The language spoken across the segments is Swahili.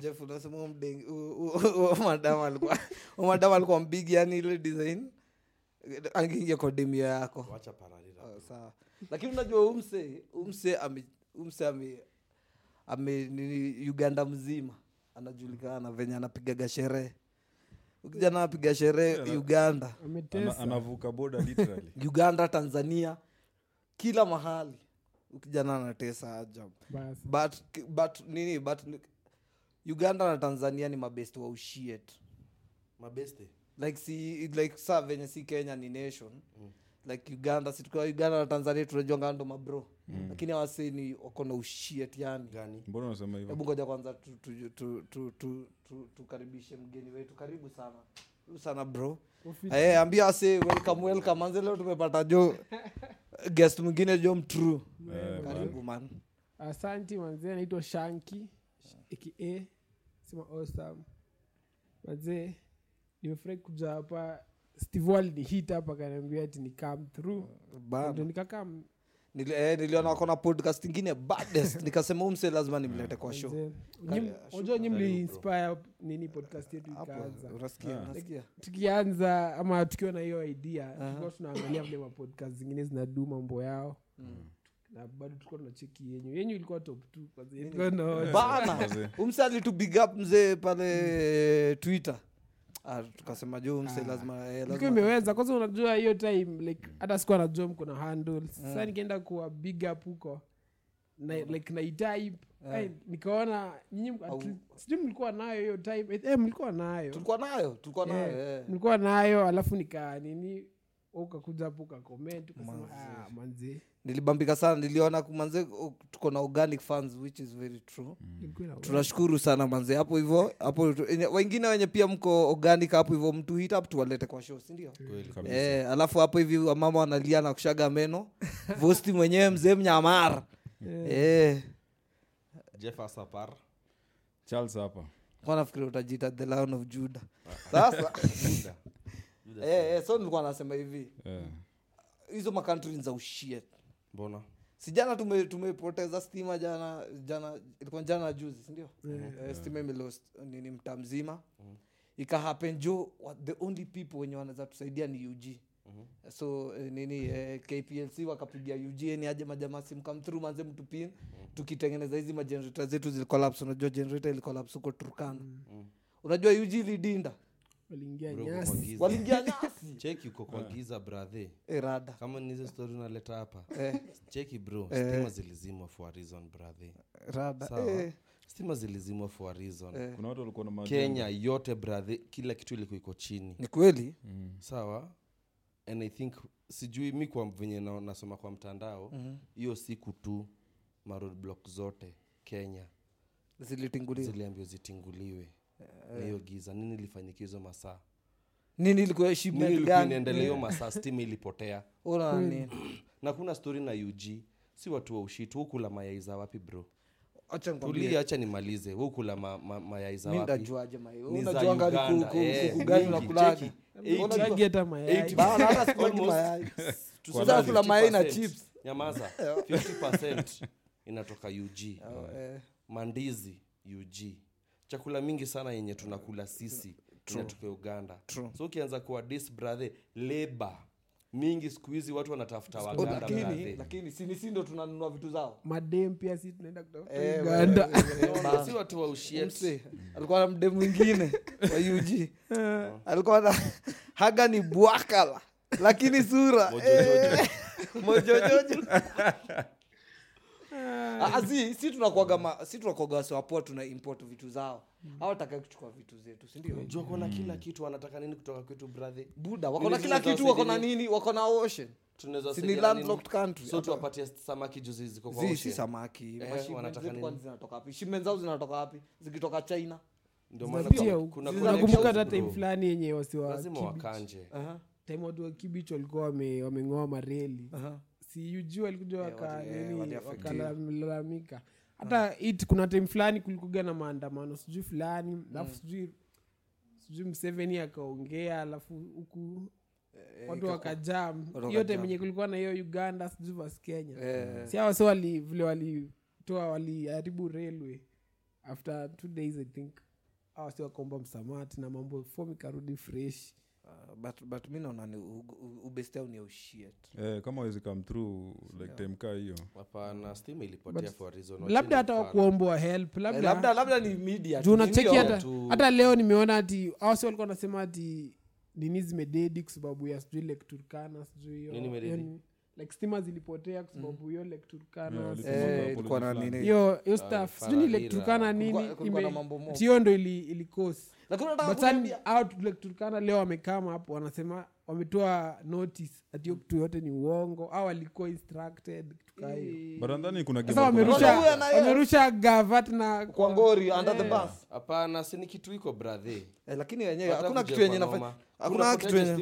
Jeff, unasema alikuwa mbigi yani ile design angeingia kwa demio yako. Oh, sawa. Lakini unajua umse umse ame umse ame ame nini uganda mzima anajulikana venye anapigaga sherehe ukijana anapiga sherehe uganda. Ana, anavuka boda literally. Uganda tanzania kila mahali. Ukijana anatesa ajab basi. But, but nini but uganda na tanzania ni mabest wa ushiet mabeste like si like saa venye si kenya ni nation. Like uganda situkiwa uganda na tanzania tunajuanga ndo mabro lakini awaseni wako na ushiet yani. Gani? Mbona unasema hivyo? Hebu ngoja kwanza tukaribishe tu, tu, tu, tu, tukaribishe mgeni wetu. Karibu sana. Karibu sana bro. Hey, ambia ase welcome welcome. Anze leo tumepata jo guest mwingine jo mtru yeah, karibu man. Asanti manzee anaitwa shanki. Aka sema awesome. Manzee nimefurahi kuja hapa. Steve ni hit hapa kaniambia ati ni come through. Ndo nikakam Nili- eh, niliona wako na podcast ingine baddest nikasema umse lazima nimlete kwa show. Unajua nyi mliinspire nini podcast yetu ikaanza? unasikia unasikia. Tukianza ama tukiwa na hiyo idea tulikuwa tunaangalia vile mapodcast zingine zinadu mambo yao. Na bado tulikuwa tunacheki yenyu. Yenyu ilikuwa top t bana! Umse alitubig up mzee pale twitter. ah, tukasema juu lazima eh, imeweza kwanza unajua hiyo time like hata sikuwa najua mko na handles sasa nikienda kuwa big up huko na, like naitype yeah. nikaona nyinyi at Au- least- sijui mlikuwa nayo hiyo time eh, eh, mlikuwa nayo. Tulikuwa nayo tulikuwa nayo yeah. eh. mlikuwa nayo alafu nika nini ukakuja hapo ukakoment ukasema ah, manzi nilibambika sana niliona manze tuko na organic fans which is very true. Mm. tunashukuru sana manze hapo hivyo hapo wengine wenye pia mko organic hapo hivyo mtu hit up tuwalete kwa show sindio kweli Eh, alafu hapo hivi wamama wanalia na kushaga meno. Vosti mwenyewe mzee mnyamara eh. jeff asapar. Charles hapa. Nafikiri utajiita the lion of juda sasa. Eh, eh, so nilikuwa nasema hivi. Hizo yeah. makantri za ushiet mbona? Si jana tume- tumepoteza stima jana jana ilikuwa jana juzi sindio eh, stima imelost nini mtaa mzima. Ikahapen jo the only people wenye wanaweza tusaidia ni ug so eh, nini eh, kplc wakapigia ug ni aje majamaa simkamthru manze mtupin tukitengeneza hizi majenereta zetu zilikolapse unajua generator ilikolapse huko turkana. Unajua ug ilidinda waliingia uko kwa nyasi giza. waliingia nyasi. Cheki uko kwa giza brathe Eh, kama ni story unaleta hapa. Eh, cheki bro stima zilizimwa for a reason brathe rada sawa? eh, stima zilizimwa for a reason. Eh. kuna watu walikuwa na ma- kenya yote brathe kila kitu ilikuwa iko chini. Ni kweli? Sawa? And i think sijui mi kwa venye na, nasoma kwa mtandao hiyo siku tu maroad block zote kenya. Zilitinguliwa. Ziliambiwa zitinguliwe na hiyo giza nini ilifanyika hizo masaa? Nini ilikuwa nini gani? inaendelea hiyo masaa? Stima ilipotea. Nini? Na kuna story na ug si watu wa ushitu hukula mayai za wapi bro? Acha nikwambie. tulia hacha nimalize. Hukula ma, ma, mayai za mi wapi? ndajuaje mai Ni za unajuanga ni Uganda, kuku- eh, kuku gani mingi, unakulaga cheki. Unajua- Agi hata mayai? 80 Bana, hata sikulagi Almost. mayai. Sasa kula mayai na 50%. chips. nyamaza. 50 inatoka ug Eh, mandizi ug chakula mingi sana yenye tunakula sisi inatoka uganda. True. so ukianza kuwa dis brother labor. Mingi siku hizi watu wanatafuta oh, lakini lakini si si ndo tunanunua vitu zao? Madem pia si tunaenda Eh, uganda. wewe, wewe, Unaona, bana. si watu wa ushiet alikuwa na mde mwingine wa ug alikuwa na haga ni bwakala lakini sura. Eh, mojojojo. Ah, si si tunakuaga ma- si tunakuaga wasiwapoa tuna import vitu zao. Hawataka kuchukua vitu zetu sindio jua kona kila kitu wanataka nini kutoka kwetu brother? Buda wakona kila kitu wakona wako nini wakona ocean. Tunaweza Si ni saidiana nini? landlocked country. so Hata- tuwapatie samaki juzi ziko kwa Zi- si ocean. samaki. Eh, Mashipment wanataka zetu nini? kwani zinatoka wapi? Shipment zao zinatoka wapi? Zikitoka china. Ndio maana Zinapitia kuna- huku. kuna Zinakumbuka nakumbuka hata time fulani yenye wasiwa lazima wakanje. Aha, time watu wa kibich walikuwa wame- wameng'oa mareli. Aha. Si uju walikuja eh, nini waliaffectiwa. wakalalamika hata it kuna time fulani kulikuga na maandamano sijui fulani alafu sijui sijui mseveni akaongea alafu huku watu wakajam hiyo time kulikuwa na hiyo uganda sijui vas kenya. Eh, si hawa wali vile walitoa waliharibu railway. After two days i think awa si wakaomba msamati na mambo fom ikarudi fresh uh, but, but mi naona ni u- u- ni ushiet eh, kama wezi come through like time kaa hiyo. Hapana stima ilipotea for reason. labda hata wakuombwa help labda, labda labda ni media juu unacheki hata, hata leo nimeona ati awasi walikuwa nasema ati nini zimededi kwa sababu ya sijui lake turkana sijui hiyo- Like stima zilipotea kwa sababu hiyo lake turkana Eh, hiyo hiyo staff sijui lake turkana nini hiyo ndo ili, ilikosi lake turkana leo wamekama hapo wanasema wametoa notice ati kitu yote ni uongo. Au walikuwa instructed wamerusha gavat na kwa ngori under the bus. Hapana si ni kitu iko brathe eh, lakini wenyewe hakuna kitu yenye nafanya hakuna kitu yenye bra-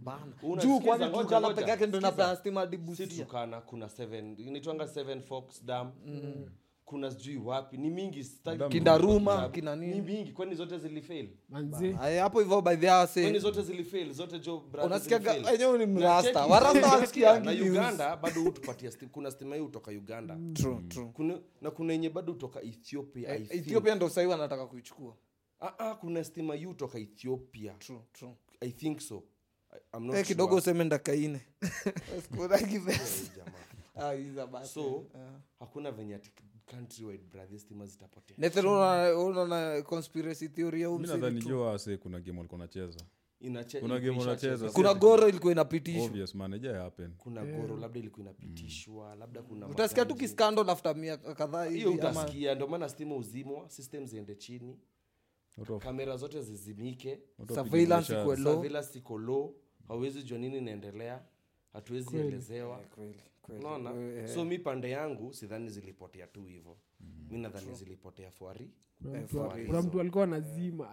bana. Juu kwani ngoja, peke yake ndo Sikiza. stima dibusia? Tukana kuna seven inaitwanga 7 fox dam kuna sijui wapi ni mingi sitaki- Kindaruma, nini. ni mingi kwani zote zilifail? Manzi. Aya, hapo hivyo by the say kwani zote zilifail? Zote jo brother unasikiaga? zilifail. enyewe ni Na mrasta. cheki, warasta na wasikiangi news. uganda bado hutupatia sti- kuna stima hii hutoka uganda. True, true. kuna, na kuna yenye bado hutoka ethiopia I Eh, think. ethiopia ndo sahii wanataka kuichukua. Ah, ah, kuna stima hii hutoka ethiopia. True, true. i think so. I- I'm not Eh, kidogo sure. useme ndakaine. Eh, jamaa. jamaa so hakuna venye ati countrywide brother stima zitapotea. Nathan, unaona- unaona conspiracy theory au mi msili nadhani tu? jo ase kuna game walikuwa nacheza Inache- Kuna game unacheza, kuna goro ilikuwa goro labda ilikuwa inapitishwa labda kuna utasikia tu kiskandal after miaka kadhaa hiyo utasikia ndio maana stima uzimwa system ziende chini kamera zote zizimike. Surveillance iko low. Hawezi jua nini inaendelea hatuwezi elezewa. Kweli, kweli. Unaona? Eh, so mi pande yangu sidhani zilipotea tu hivo. Mi nadhani zilipotea fuari. Kuna Eh, mtu- alikuwa nazima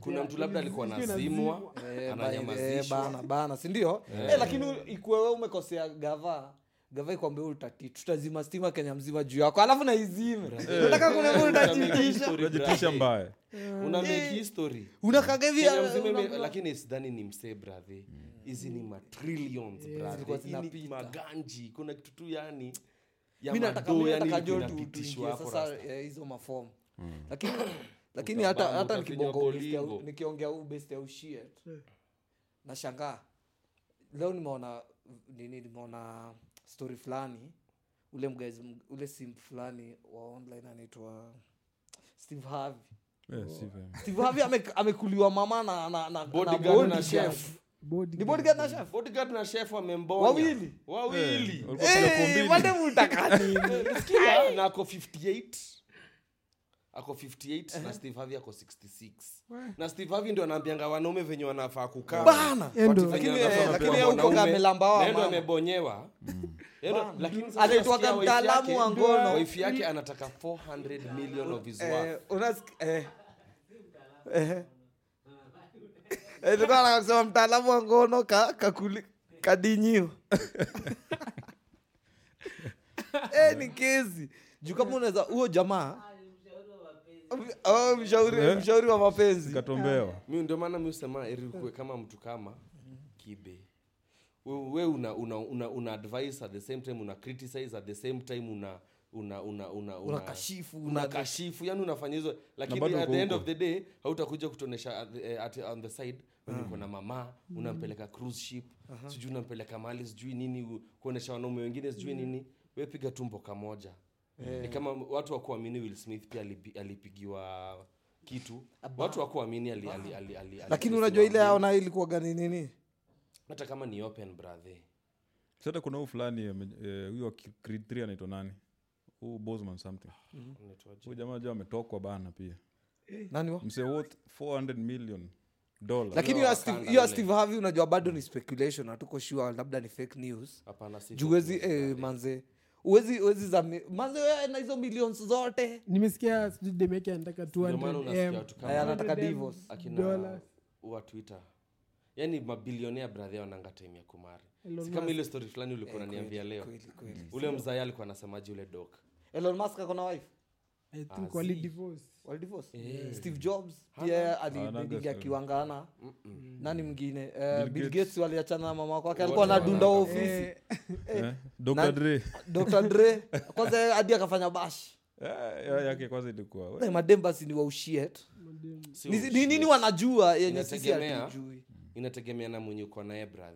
kuna mtu labda alikuwa nazimwa Eh, eh, ananyamazishwa bana bana sindio eh, lakini ikuwewe umekosea gava gava ikwambia utati tutazima stima kenya mzima juu yako alafu naizime nataka kuna mbaya. History. Lakini sidhani ni msee brathe hizi ni matrillions ni zinapita. maganji. Kuna kitu tu yani ya eh, hizo mafomu lakini lakini hata hata utafinywa nikibonga ubest ya- bolingo. nikiongea ubest nashangaa. Leo nimeona nini nimeona story fulani. Ule mgaiz ule sim fulani wa online anaitwa steve harvey. Yeah, steve harvey. Ame, mama na, na, na, na body ni bodyguard na chef? Bodyguard na chef wamembonya. Wawili? wawili. Eh, walikuwa pale Eh, nini? Na ako 58 ako 58 na steve harvey ako 66 na steve harvey ndio anaambianga wanaume venye wanafaa kukaa. Bana. Venye Lakini, wanafaa eh, yeye huko wanaume. kamelamba wa Na yeye ndo mama. amebonyewa. Yeye ndo- lakini sasa anaitwaga wife mtaalamu yake- wa ngono. wife yake anataka 400 million of his worth. Eh, unasik- eh. Eh. Eh, nilikuwa mtaalamu wa ngono ka, kakuli, kadinyiwa eh, ni kezi juu kama unaweza huo jamaa. Oh, mshauri mshauri wa mapenzi. Katombewa. Mi ndio maana mi usema eri ukue kama mtu kama kibe. We, una, una, una, una advice at the same time una criticize at the same time una una una una una kashifu una- kashifu. Yani unafanya hizo lakini bado at the end of the day hautakuja kutuonesha at, the- eh, at, on the side when uko na mama unampeleka cruise ship sijui unampeleka mahali sijui nini kuonesha wanaume wengine sijui nini. We piga tumbo kamoja. Ni kama watu wakuamini will smith pia alipi- alipigiwa kitu. Watu wakuamini ali, ali, ali, ali, ali, lakini unajua ile yao nayo ilikuwa gani nini? Hata kama ni open brother. Sata kuna huu fulani eh, huyo wa Creed 3 anaitwa nani? Huu bosman something. Mm-hmm. huu jamaa jua ametokwa bana pia. Nani wa? mse worth 400 million lakini hiyo Steve- harvey unajua bado ni speculation hatuko sure labda ni fake news. Hapana si juu wezi eh, manze. Uwezi uwezi za manze wewe na hizo millions zote. Nimesikia sijui demeke anataka Ndio 200 unasikia M, watu kama Aya, anataka 200 divorce. akina wa twitter. Yani mabilionea brother wananga time ya kumari. Si kama ile story fulani ulikuwa unaniambia leo. ule mzaya alikuwa anasemaji ule dok elon musk akona wife steve jobs pia Hana alibidingi akiwangana. Mm-mm. nani mwingine? Eh, Bill Gates. waliachana na mama kwake alikuwa nadunda ofisi. Eh, Eh, Dr. Dre. dr dre. Kwanza hadi akafanya bash. Eh, ya- yake kwanza ilikuwa we. Eh, ni waushiet. Si ni ni nini wanajua? Yenye sisi Inategemea. hatujui. inategemea na mwenye uko naye brah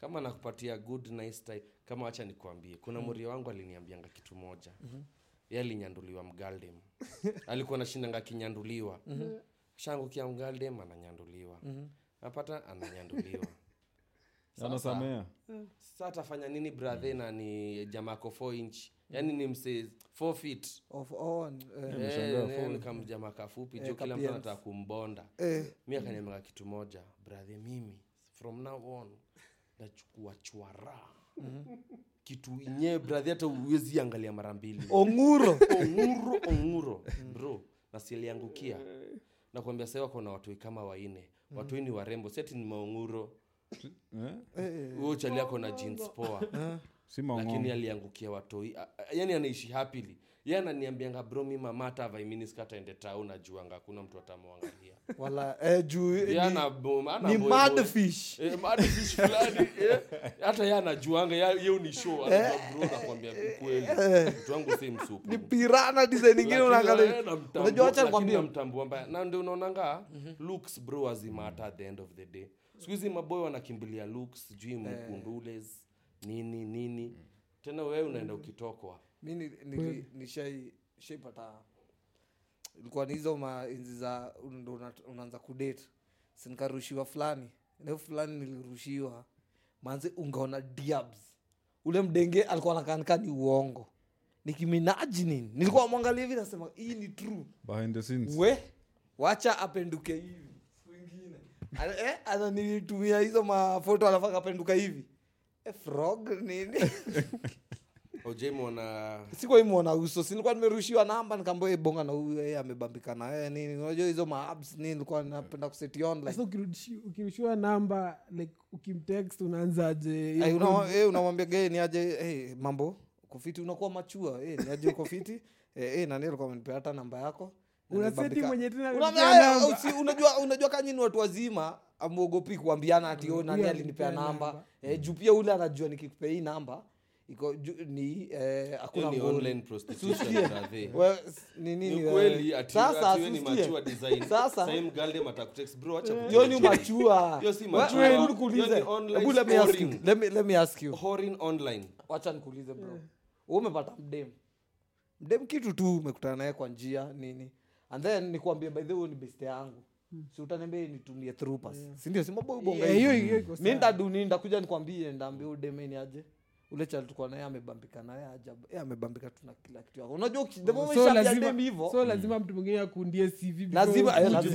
kama nakupatia good nice time kama wacha nikuambie kuna mm. muria wangu aliniambianga kitu moja. Mm-hmm. Ye alinyanduliwa mgaldem alikuwa nashindanga akinyanduliwa mm-hmm. shangukia mgaldem ananyanduliwa mm-hmm. napata ananyanduliwa anasamea. Sa atafanya nini brathe na ni jamako f inch? Yaani ni mse 4 feet. Of on eh, jo kila mtu anataka kumbonda. Eh, mi akaniamaka kitu moja brathe mimi from now on nachukua chwara kitu inyewe bradhi hata uwezi angalia mara mbili. Onguro. Onguro onguro. Bro nasiliangukia nakwambia sai wako na watoi kama waine watoi ni warembo. Seti ni maonguro. Eh, eh, huo chali ako na jeans poa. Lakini aliangukia watoi yani anaishi happily ye ananiambianga bro mi mama hata avaiminiskata ende najuanga hakuna mtu atamwangalia. Wala eh, juu ni, ni Eh, fulani eh, hata ye anajuanga ye bro nakwambia ukweli mtu wangu si msupu. Ni pirana design ingine unaangalia. unajua wacha nikwambie. namtambua mbaya. Na ndio unaonanga looks bro azimata at the end of the day. Siku hizi maboy wanakimbilia looks sijui mkundules nini nini. Tena wewe unaenda ukitokwa mi nishaipata nili- nishai shaipata ilikuwa ni hizo maenzi za ndo unaanza kudate. Sinikarushiwa fulani. Nao fulani nilirushiwa. Manze ungaona diabs. Ule mdenge alikuwa nakanika ni uongo. Nikiminaji nini? Nilikuwa mwangalia hivi nasema hii ni true. Behind the scenes. We wacha apenduke hivi. Siku ingine. Eh, ananitumia hizo mafoto alafu akapenduka hivi. Eh, frog nini sikuwa imwona uso sinilikuwa nimerushiwa namba nikaambia bonga na huyu yeye amebambika na yeye nini unajua hizo maabs nini nilikuwa napenda kuseti online ukirushiwa namba like ukimtext unaanzaje eh, unamwambia gee ni aje? Hey, mambo kofiti unakuwa machua hey, ni aje kofiti hey, hey, nani alikuwa amenipea hata namba yako? Unajua unajua kanyini watu wazima amwogopi kuambiana ati oh, nani alinipea namba? namba. eh, juu pia ule anajua nikikupea hii namba iko ni eh, hakuna s- ni eh, nikuulize. online Hebu let me ask you. scoring. Let me- let me ask you. Whoring online. Wacha nikuulize bro. Wewe umepata mdem? Mdem kitu tu umekutana naye kwa njia nini? And then nikuambia by the way ni beste yangu. Siutanembee utaniambia nitumie thrupas Eh, hiyo hivi. hiyo iko mi ndaduni ndakuja nikwambie ndaambia udemeni aje ule chali naye amebambika naye ajabu. Eh, amebambika tu na kila kitu. Yako unajua So lazima- dem so lazima mtu mwingine akundie cv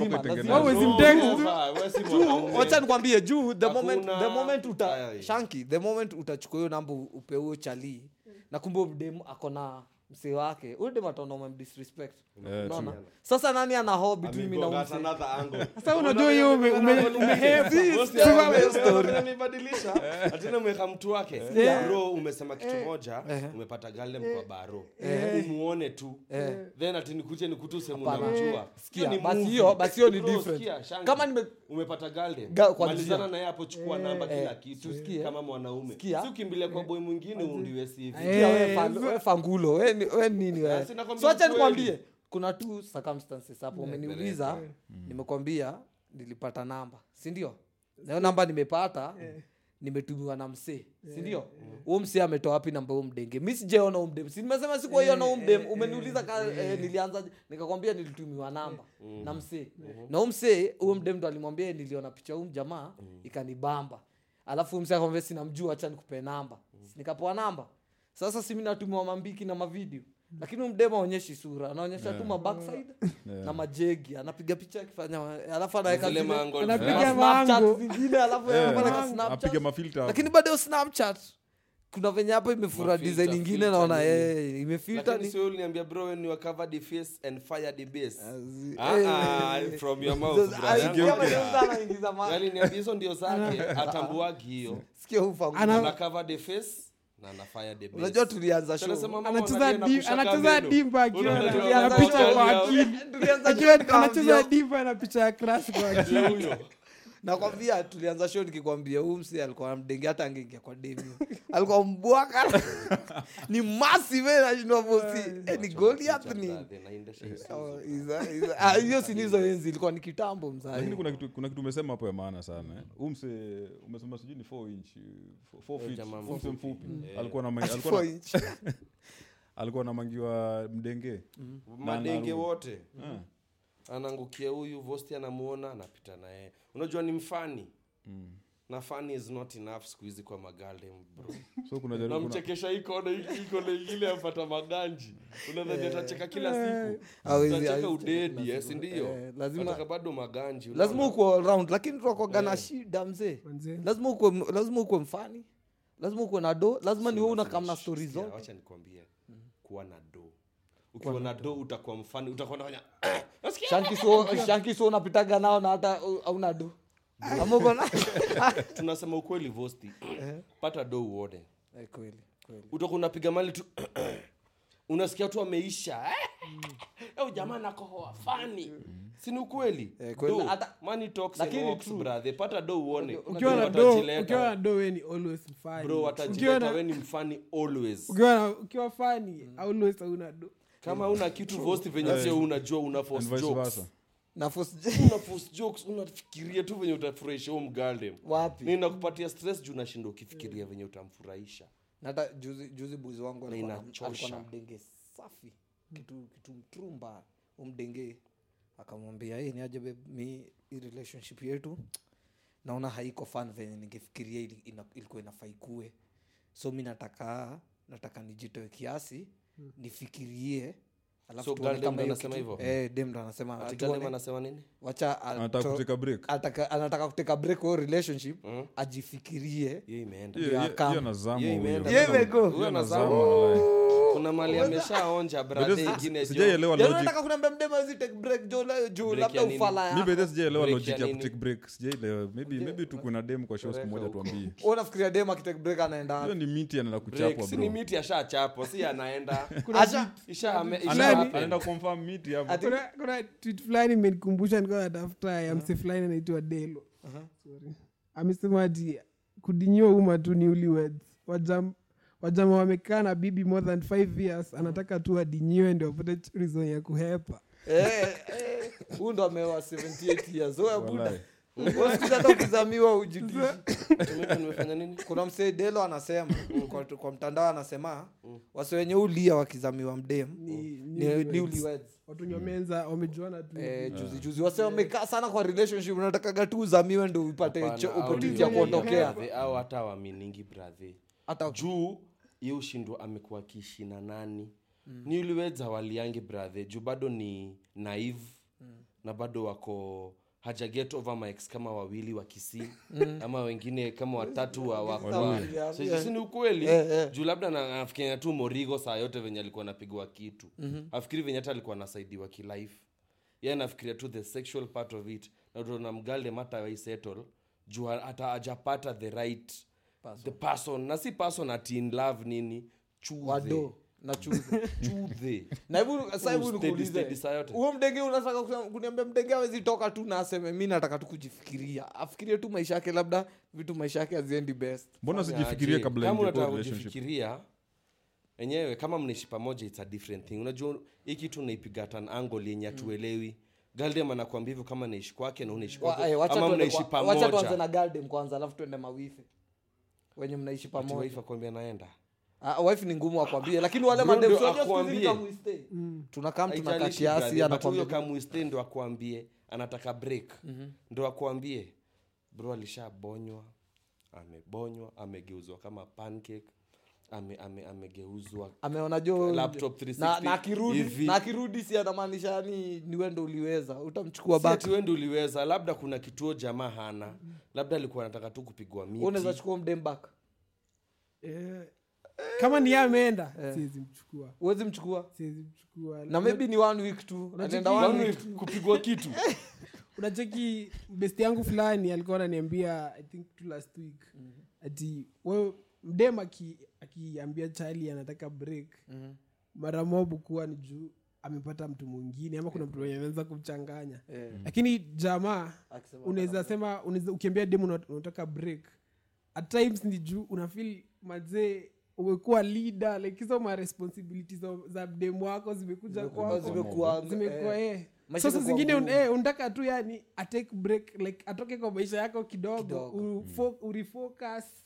eh, ukatengeneza. lazima Wewe Juu- nikwambie the moment, the moment uta shanki the moment utachukua hiyo namba upe chalii na kumbe mdem ako na msee wake huyo dem ataona umemdisrespect Eh, unaona sasa nani ana hobi tu mimi na sasa unajua hiyo ume- ume- umehepa. Bosi, Sasa wewe- wewe wewe story. unanibadilisha. Atina umeweka mtu wake bro umesema kitu moja umepata galem kwa baro umuone tu then ati nikuje basi hiyo- basi hiyo ni different. Kama nime- umepata galem Ga- kwa malizana njia. naye hapo chukua namba kila Eh, kitu kama mwanaume si ukimbilia kwa boy mwingine undiwe Eh, fangulo we we nini we so acha nikwambie. Kuna tu circumstances hapo umeniuliza nimekwambia nilipata namba. Sindio nayo namba nimepata nimetumiwa na msee. Sindio huo msee ametoa wapi namba huu mdenge? Mi sijaona huu mdem si nimesema sikuwaiona huo mdem umeniuliza ka eh, nilianza nikakwambia nilitumiwa namba na msee. Na huu msee huu mdem ndo alimwambia niliona picha huu mjamaa ikanibamba. Alafu msee akamwambia sinamjua acha nikupe namba. Nikapewa namba sasa natumiwa mambiki na mavideo. Lakini mdema aonyeshi sura anaonyesha tu mabackside na majegi anapiga picha akifanya alafu anaweka zingine alafu anafanya Snapchat. bado snapchat kuna venye hapo imefura design ingine naona nini. eh, imefilter Lakini ni si wewe uliniambia bro when you are the face and fire the base. Azi- Ah, eh. ah, from your mouth Yaani niambia hizo ndio zake atambuagi hiyo. Sikia huu Ana- ana cover the face unajua tulianza Sasa show. mama anacheza wanalia na di- kushaka anacheza meno. dimba akiwa na- picha ya- crush kwa akili. Nakwambia tulianza show nikikwambia huu msi alikuwa mdenge hata angeingia kwa demi alikuwa mbwaka. Ni massive eh, nashindwa bosi. Eh, ni goliath ni Isuzu. Oh, iza- iza- ah, hiyo sinizo enzi ilikuwa ni kitambo lakini mzai kuna kitu, kuna kitu umesema hapo ya maana sana eh. Huu mse umesema sijui ni 4 inch 4 feet jamaa huu mse mfupi. alikuwa na alikuwa na- alikuwa na mangiwa mdenge. Madenge wote. Ah. Anaangukia huyu vosti anamuona anapita naye. Unajua ni mfani. Mm. na funny is not enough siku hizi kwa magaldem bro. So kuna jaribu namchekesha hii kona ingine apata maganji. Unadhani atacheka kila siku? Hawezi- utacheka udedi yes ndio? Eh, lazima- ataka bado maganji lazima uko all round lakini tunakuwaga na shida mzee. Lazima uko lazima uko mfani. Lazima uko na do. Lazima ni wewe unakam na stori zote. acha nikwambie. Kuwa na do ukiwa na do utakuwa mfani utakuwa nafanya Shanky so- unapitaga nao na hata auna do ama uko na tunasema ukweli vosti. Pata do uone. Eh, kweli kweli. Utakuwa unapiga mali tu unasikia tu ameisha au jamaa nakohoa fani. Sini ukweli? Eh, pata do uoneukiwa na do weni always mfani. Bro watajileta na mfani always. Ukiwa fani always hauna do kama una kitu vosti venye sio unajua una force jokes. unafikiria tu venye utafurahisha huo mgaldem wapi? Stress juu nashinda ukifikiria venye utamfurahisha. Nata juzi juzi buzi wangu Na alikuwa na- mdenge safi. Kitu kitu mtrumba umdenge akamwambia hey, ni ajebe mi relationship yetu naona haiko fan venye ningefikiria ilikuwa inafaikue so mi nataka nataka nijitoe kiasi nifikirie. Alafu So, eh, anataka kuteka break. Ataka- anataka kuteka break kwa hiyo relationship Mhm. ajifikirie. Yeah, yeah, Yeah, imego. Kuna mali ameshaonja But ingine jo. sijaielewa logic. unataka kuniambia mdema take break? Juu labda sijaelewa logic ya kutake break. Maybe maybe na dem kwa show siku moja Correct. tuambie. Unafikiria dem akitake break anaenda hiyo ni miti anaenda kuchapwa si ni miti ashachapwa si anaenda. Acha- isha Anaenda- confirm miti hapo. Kuna kuna tweet fulani imenikumbusha nilikuwa natafuta ya mse fulani anaitwa delo. Amesema ati kudinyiwa umma tu ni uliweds wajam wajama wamekaa na bibi more than five years anataka tu adinyiwe ndio apate reason ya kuhepa. Eh, eh, ndo amewa 78 years. Wewe buda. Walai. Wewe siku hata ukizamiwa nini? Kuna msee delo anasema kwa, kwa mtandao anasema wasi wenye ulia wakizamiwa mdem. Ni- ni ni, ni newlyweds. uliweds watu wenye wameanza wamejuana tu. Eh, juzi juzi. Wase wamekaa sana kwa relationship unatakaga tu uzamiwe ndo upate opportunity ya kuondokea. au hata waminingi bradhe hata juu ye ushindwa amekuwa akiishi na nani mm. newlyweds hawaliangi brathe juu bado ni naive mm. na bado wako haja get over my ex kama wawili wa kisii ama wengine kama watatu wa Wawili. wakwa ni ukweli juu labda na- nafikiria tu morigo saa yote venye alikuwa anapigwa kitu mm-hmm. afikiri venye hata alikuwa anasaidiwa kilife ye anafikiria tu the sexual part of it na utona mgalde mata waisettle juu hata ajapata the right the person. Na si person ati in love nini? Chudhe wado. Na chuzi chudhe na hebu sasa hebu Steady, steady saa yote. huo mdenge unataka kusema- kuniambia mdenge awezi toka tu na aseme mi nataka tu kujifikiria. Afikirie tu maisha yake labda vitu maisha yake haziendi best. Mbona sijifikirie aje? kabla kama ingie unataka relationship? kujifikiria enyewe kama mnaishi pamoja its a different thing. Unajua hii kitu naipiga tan angle yenye hatuelewi. Galdem anakwambia hivyo kama naishi kwake na unaishi Wa- kwako eh, wacha ama tuende mnaishi kwa- wacha tuanze pamoja. na galdem kwanza alafu tuende mawife wenye mnaishi pamoja. wife akwambia naenda Ah, wife ni ngumu akwambie lakini wale Bro, madem ndio so unajua siku hizi akuambie. ni kama we stay. tunakaa mtu tunakaa Haijalishi kiasi brother, but huyo anakwambia kamwiste ndo akuambie anataka break. Ndo akuambie bro alishabonywa amebonywa amegeuzwa kama pancake amegeuzwa ameona jo Laptop na 360 na akirudi hivi. na akirudi si anamaanisha ni ni wewe uliweza utamchukua Si back. ati wewe ndio uliweza labda kuna kituo jamaa hana labda alikuwa anataka tu kupigwa Wewe unaweza miti chukua mdem back. Eh, kama ni ameenda siwezi mchukua. Uwezi mchukua. Siwezi mchukua. Na maybe ni one week tu. Anaenda one week. kupigwa kitu. Unacheki best yangu fulani alikuwa ananiambia i think tu last week ati wewe mdem aki- akiambia chali anataka break Mhm. mara mob kuwa ni juu amepata mtu mwingine ama kuna mtu mwenye anaweza kumchanganya. Eh, lakini jamaa unaweza sema ukiambia dem una- unataka break at times ni juu unafil mazee umekuwa leader like hizo maresponsibiliti za- za dem wako zimekuja kwako. zimekuwa eh, eh. sasa zingine eh, unataka tu yani atake break like atoke kwa maisha yako kidogo, Kidogo. Urefo- urefocus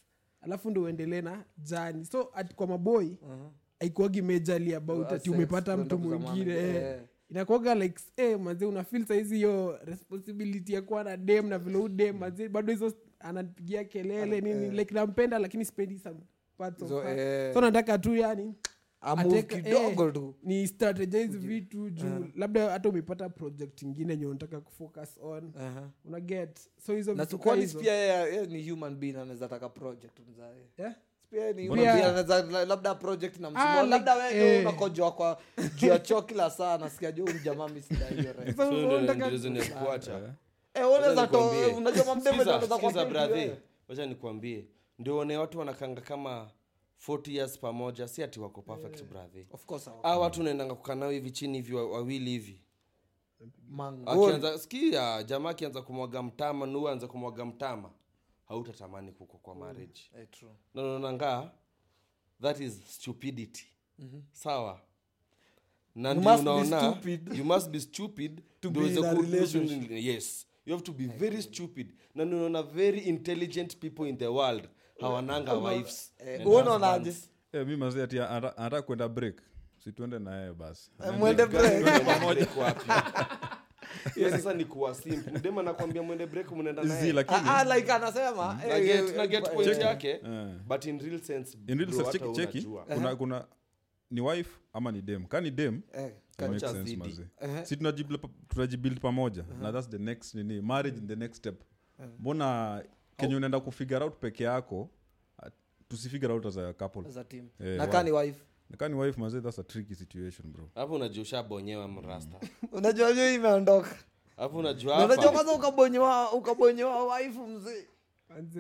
alafu ndo uendelee na jani so at, kwa maboi Mhm. aikuagi mejali about ati umepata mtu mwingine eh. eh. inakuaga like hey, mazee unafil saizi hiyo responsibility ya kuwa na dem na vile udem mazee bado hizo anapigia kelele nini like nampenda lakini spendi some parts of So, eh, so nataka tu yani amove kidogo eh, tu. ni strategize vitu juu. Labda hata umepata project ingine enye unataka kufocus on. Aha. una get. So hizo na pia yeye ni human being anaweza taka project mzae. Yeah? labda project na msimu Ah, like, labda wewe eh. unakojoa kwa juu ya choo kila saa nasikia juu mjamaa mimi sida hiyo eh unajua kwa wacha nikwambie. Ndio one watu wanakanga kama 40 years pamoja si ati wako perfect brother. of course hawa- a watu naendanga kukanao hivi chini hivi wa- wawili hivi. Akianza sikia jamaa akianza kumwaga mtama nuu anza kumwaga mtama hautatamani kuko kwa marriage. mm. hey, nanonanga that is stupidity. Sawa. Na unaona you must be stupid to be in a relationship. yes. You have to be very stupid. Na unaona very intelligent people in the world hawananga wives. eh husbands. Eh, mi mazee ati anataka kwenda break. Situende naye basi. Eh, mwende? Hiyo sasa ni kuwa simple. Mwende break mnaenda naye ah ah, like anasema na eh, get eh, na get eh, point eh, yake. Eh. but in real sense in real sense, cheki cheki. kuna kuna ni wife ama ni dem? Ka ni dem eh, eh, si tunajibuild pamoja. Na thats the next nini? Marriage in the next step. Mbona kenye unaenda kufigure out peke yako ah, tusifigure out as a couple. As a team. Eh, na kani wife. Nika wife mazee that's a tricky situation bro. Hapo unajua ushabonyewa mrasta unajua hiyo imeondoka hapo unajua Na unajua kwanza ukabonyewa ukabonyewa wife mzee.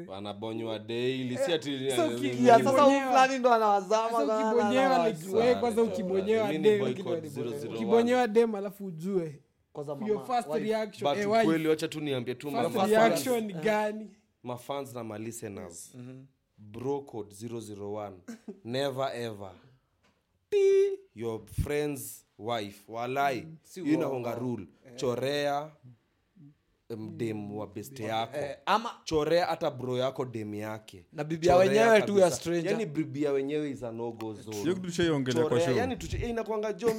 Wanabonywa daily si ati so ki- ya Yeah, sasa fulani ndo anawazama Sasa na- na- ukibonyewa na- like na- wewe kwanza ukibonyewa dem boycott Ukibonyewa 001. ukibonyewa dem alafu ujue. Your first reaction but eh, wacha tu niambie tu reaction gani mafans na malisteners bro code 001 never ever. Ti your friends wife. Walai. Si hiyo uongo. inakonga rule. Chorea mdem wa best yako. Eh, ama chorea hata bro yako dem yake. Na bibia wenyewe tu ya stranger. Yani bibia wenyewe is a no-go zone. hiyo kitu tushaiongelea kwa show. yani eh, jo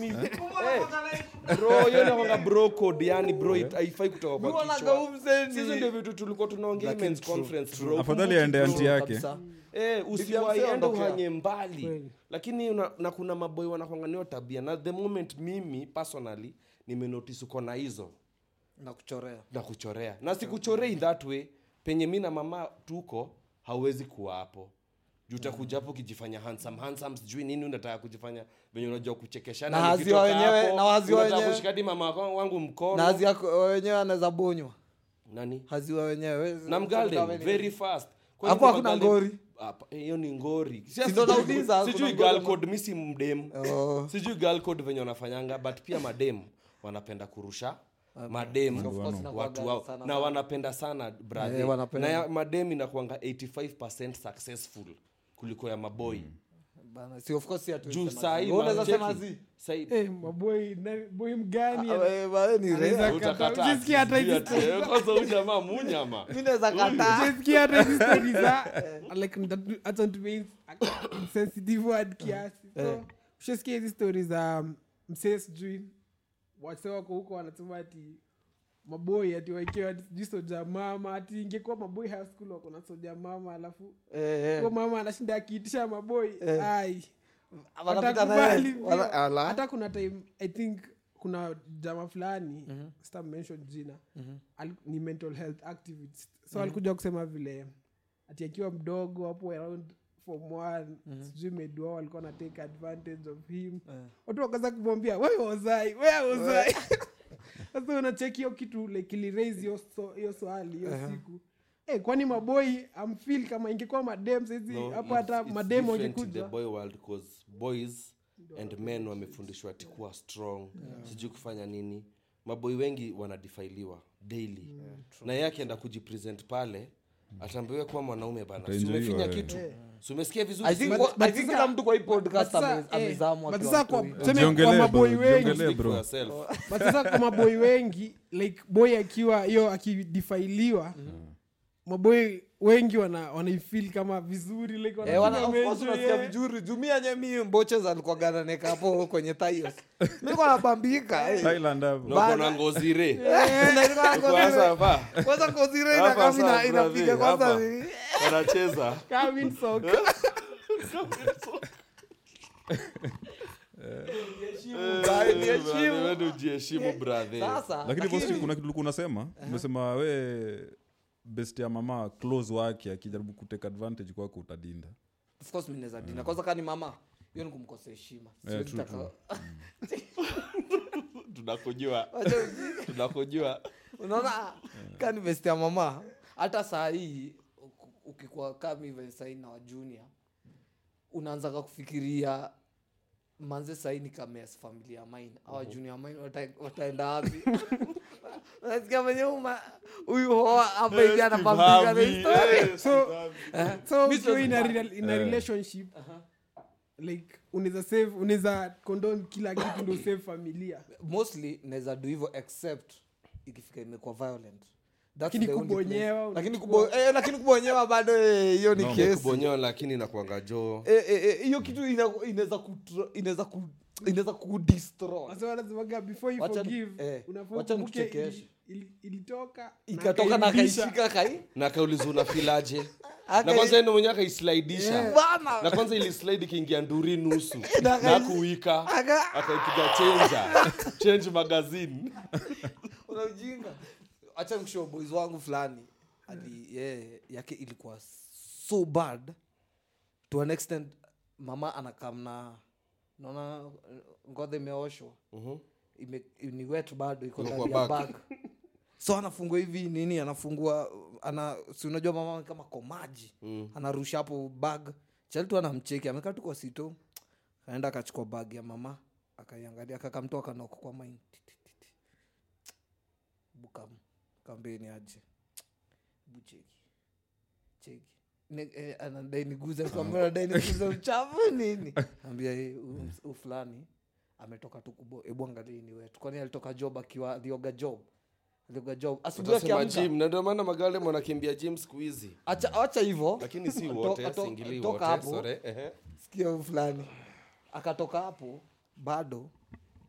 Eh, bro hiyo inakwanga bro code yani bro it- haifai kutoka kwa kichwa. sisi ndio vitu tulikuwa tunaongea men's conference bro. Afadhali aende anti yake. Eh, ondokea. uhanye mbali. Lakini una, na kuna maboi wanakwangania tabia. Na the moment mimi personally nimenotice uko na hizo na kuchorea. Na kuchorea. Na sikuchorei in that way penye mi na mama tuko hauwezi kuwa hapo. Juu utakuja hapo ukijifanya handsome. Handsome sijui nini unataka kujifanya. Venye unajua kuchekeshana Na nikitoka wenyewe- na haziwa wenyewe. kushika mama wangu mkono. Na hazi wenyewe anaweza bonywa nani? Haziwa wenyewe. Na mgalden very fast. Hapo hakuna ngori? Eh, hiyo ni ngori. Sijui kuna girl code mi mdem Oh. sijui girl code venye wanafanyanga but pia madem wanapenda kurusha madem Of watu wao sana na wanapenda sana brother. yeah, wanapenda. na ya madem inakuanga 85 successful kuliko ya si hatuwezi juu eh, maboi na- boy mgani Ah, eh, munyama hizi za stori um, msee sijui wase wako huko wanasema ati maboi ati waikewa sijui soja mama ati ingekuwa maboi high school wako na soja mama alafu Eh, eh. mama anashinda akiitisha maboi ai. Watakubali. Wana- ala. hata kuna time i think kuna jama fulani mm sita mention jina. Al- ni mental health activist. So alikuja kusema vile ati akiwa mdogo hapo around form one sijui made wao walikuwa na take advantage of him. Watu wakaza kumwambia wewozai wewozai sasa unacheki hiyo kitu like iliraise hiyo so- swali hiyo siku. Hey, kwani maboi amfil kama ingekuwa madem saizi No, hapo hata madem different in the wakikuja boy world 'cause boys and men wamefundishwa tikuwa strong. Yeah. sijui kufanya nini. Maboi wengi wanadifailiwa daily. Na yeye akienda kujipresent pale atambiwe kuwa mwanaume bana. Umefinya eh. kitu? Si umesikia vizuri? I think Si- wa- I but think sasa- kila mtu kwa hii podcast eh, maboi bro, wengi. Jiongelee, Speak for bro. yourself. but sasa kwa maboi wengi like boy akiwa hiyo akidifailiwa maboi wengi wana wanaifil kama vizuri like Eh, wana- yeah. vizuri. Jumia nyemi mboches alikuwa hapo kwenye taios nilikuwa napambika ngozirekwanza ngozire Eh, sawa, inapiga brother, kwanza ndio ujiheshimu lakini- kuna kitu ulikuwa unasema? Umesema we best ya mama close wake akijaribu kuteka advantage kwako utadinda. Of course mi naweza dina kwanza kani mama hiyo ni kumkosa heshima. Siwezi taka- tunakujua. Tunakujua. Unaona kani best ya mama hata saa hii uku- ukikuwa kama hivi sahii na wajunia unaanzaga kufikiria manze sahii ni kames familia mine. Awa junior main wata- wataenda wapi unasikia mwenye uma- huyu hoa hapa hivi anapambika na historia. So so Mi ukiwa in a siwezi- rela- in a relationship like unaweza save unaweza condone kila kitu ndo save familia. Mostly naweza do hivyo except ikifika imekuwa violent. Lakini kubonyewa, eh, lakini kubonyewa bado eh, hiyo ni No, kesi. kubonyewa lakini inakuanga joo Eh, eh, eh, hiyo kitu inaweza inaweza ku- inaweza kudestroy Wasa wanasemaga before you Wacha- forgive eh, na ikatoka na akairudisha. akaishika kai na kauliza unafilaje na kwanza ndo mwenyewe akaislaidisha na kwanza ilislide ikiingia nduri nusu. Na kuwika. Akaipiga chenja. Change magazine. Unaujinga hacha nikushow boys wangu fulani. Ali yeah, yake ilikuwa so bad. To an extent mama anakamna naona eh, ngodha imeoshwa. Ime, ni wet bado iko ndani ya bag. bag so anafungua hivi nini anafungua ana si unajua mama kama komaji Mm. anarusha hapo bag. Chalitu anamcheki amekaa tu kwa sito kaenda akachukua bag ya mama akaiangalia akakamtoa kanoko kwa maini bukam kambeni aje. Bucheki cheki anadai niguze uchafu nini? Ambia u fulani ametoka tu kubo hebu angalia ni wetu. Kwani alitoka job akiwa alioga job? Alioga job. Asubuhi akiamka na ndio maana magale mwanakimbia gym siku hizi. Acha acha hivyo. Lakini si wote singili wote hapo. sikia fulani. Akatoka hapo bado